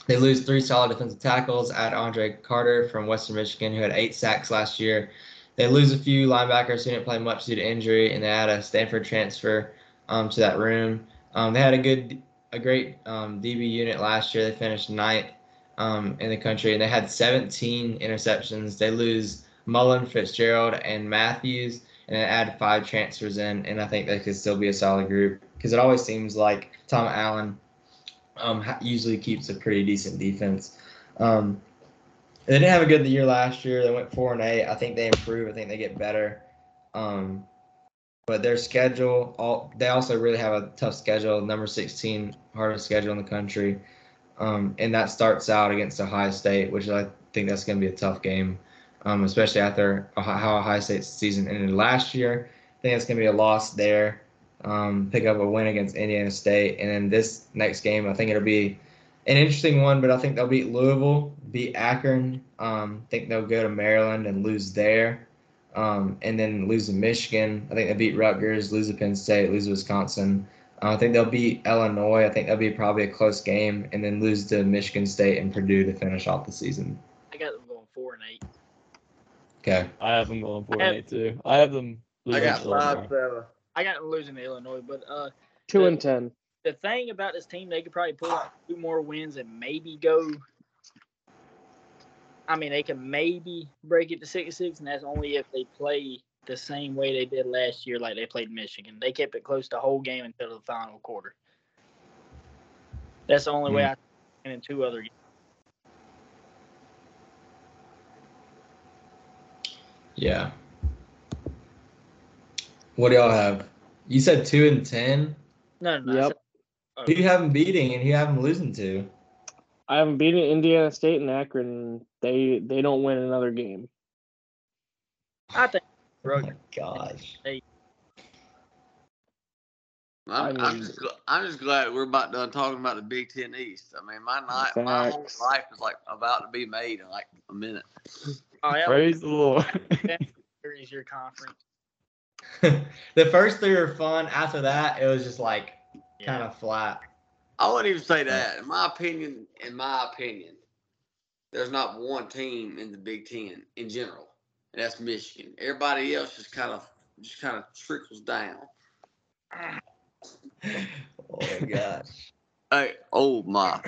they lose three solid defensive tackles at Andre Carter from Western Michigan, who had eight sacks last year. They lose a few linebackers who didn't play much due to injury, and they add a Stanford transfer um, to that room. Um, they had a good, a great um, DB unit last year. They finished ninth um, in the country, and they had 17 interceptions. They lose Mullen, Fitzgerald, and Matthews, and add five transfers in, and I think they could still be a solid group because it always seems like Tom Allen um, usually keeps a pretty decent defense. Um, they didn't have a good year last year. They went four and eight. I think they improve. I think they get better. Um, but their schedule, all they also really have a tough schedule. Number 16, hardest schedule in the country, um, and that starts out against Ohio State, which I think that's going to be a tough game, um, especially after how Ohio State's season ended last year. I think it's going to be a loss there. Um, pick up a win against Indiana State, and then this next game, I think it'll be an interesting one. But I think they'll beat Louisville, beat Akron. Um, I think they'll go to Maryland and lose there um, and then lose to Michigan. I think they beat Rutgers, lose to Penn State, lose to Wisconsin. Uh, I think they'll beat Illinois. I think that'll be probably a close game, and then lose to Michigan State and Purdue to finish off the season. I got them going four and eight. Okay. I have them going four I and eight too. I have them. I losing got to five Illinois. seven. I got them losing to Illinois, but uh, Two the- and ten. the thing about this team, they could probably pull out two more wins and maybe go. I mean, they can maybe break it to six six, and that's only if they play the same way they did last year, like they played Michigan. They kept it close the whole game until the final quarter. That's the only way Hmm. I can in two other games. Yeah. What do y'all have? You said two and ten. No, no, no. Yep. said- oh, Who you have them beating and who you have them losing to? I haven't beaten Indiana State and Akron. They they don't win another game. I think Oh my gosh. I'm, I I'm, just, I'm just glad we're about done talking about the Big Ten East. I mean, my night, my whole life is like about to be made in like a minute. Oh, Praise the Lord. is your conference. the first three were fun. After that, it was just like kind of flat. I wouldn't even say that. In my opinion, in my opinion, there's not one team in the Big Ten in general, and that's Michigan. Everybody else just kind of just kind of trickles down. Oh my gosh. Hey, oh my!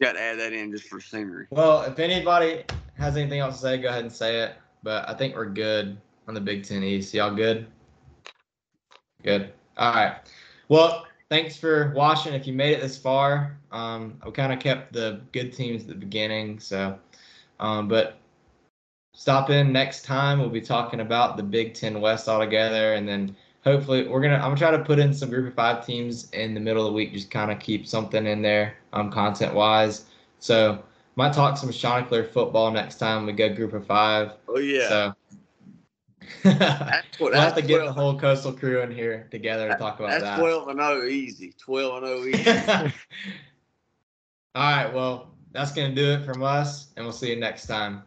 Got to add that in just for scenery. Well, if anybody has anything else to say, go ahead and say it. But I think we're good on the Big Ten East. Y'all good? Good. All right. Well, thanks for watching. If you made it this far, um, we kind of kept the good teams at the beginning. So, um, but stop in next time. We'll be talking about the Big Ten West altogether, and then hopefully we're gonna. I'm gonna try to put in some Group of Five teams in the middle of the week, just kind of keep something in there, um, content wise. So might talk some Chanticleer football next time we go Group of Five. Oh yeah, So that's what. we'll have to get the whole coastal crew in here together to talk about That's that. twelve and zero easy. Twelve and zero oh easy. All right, well, that's going to do it from us, and we'll see you next time.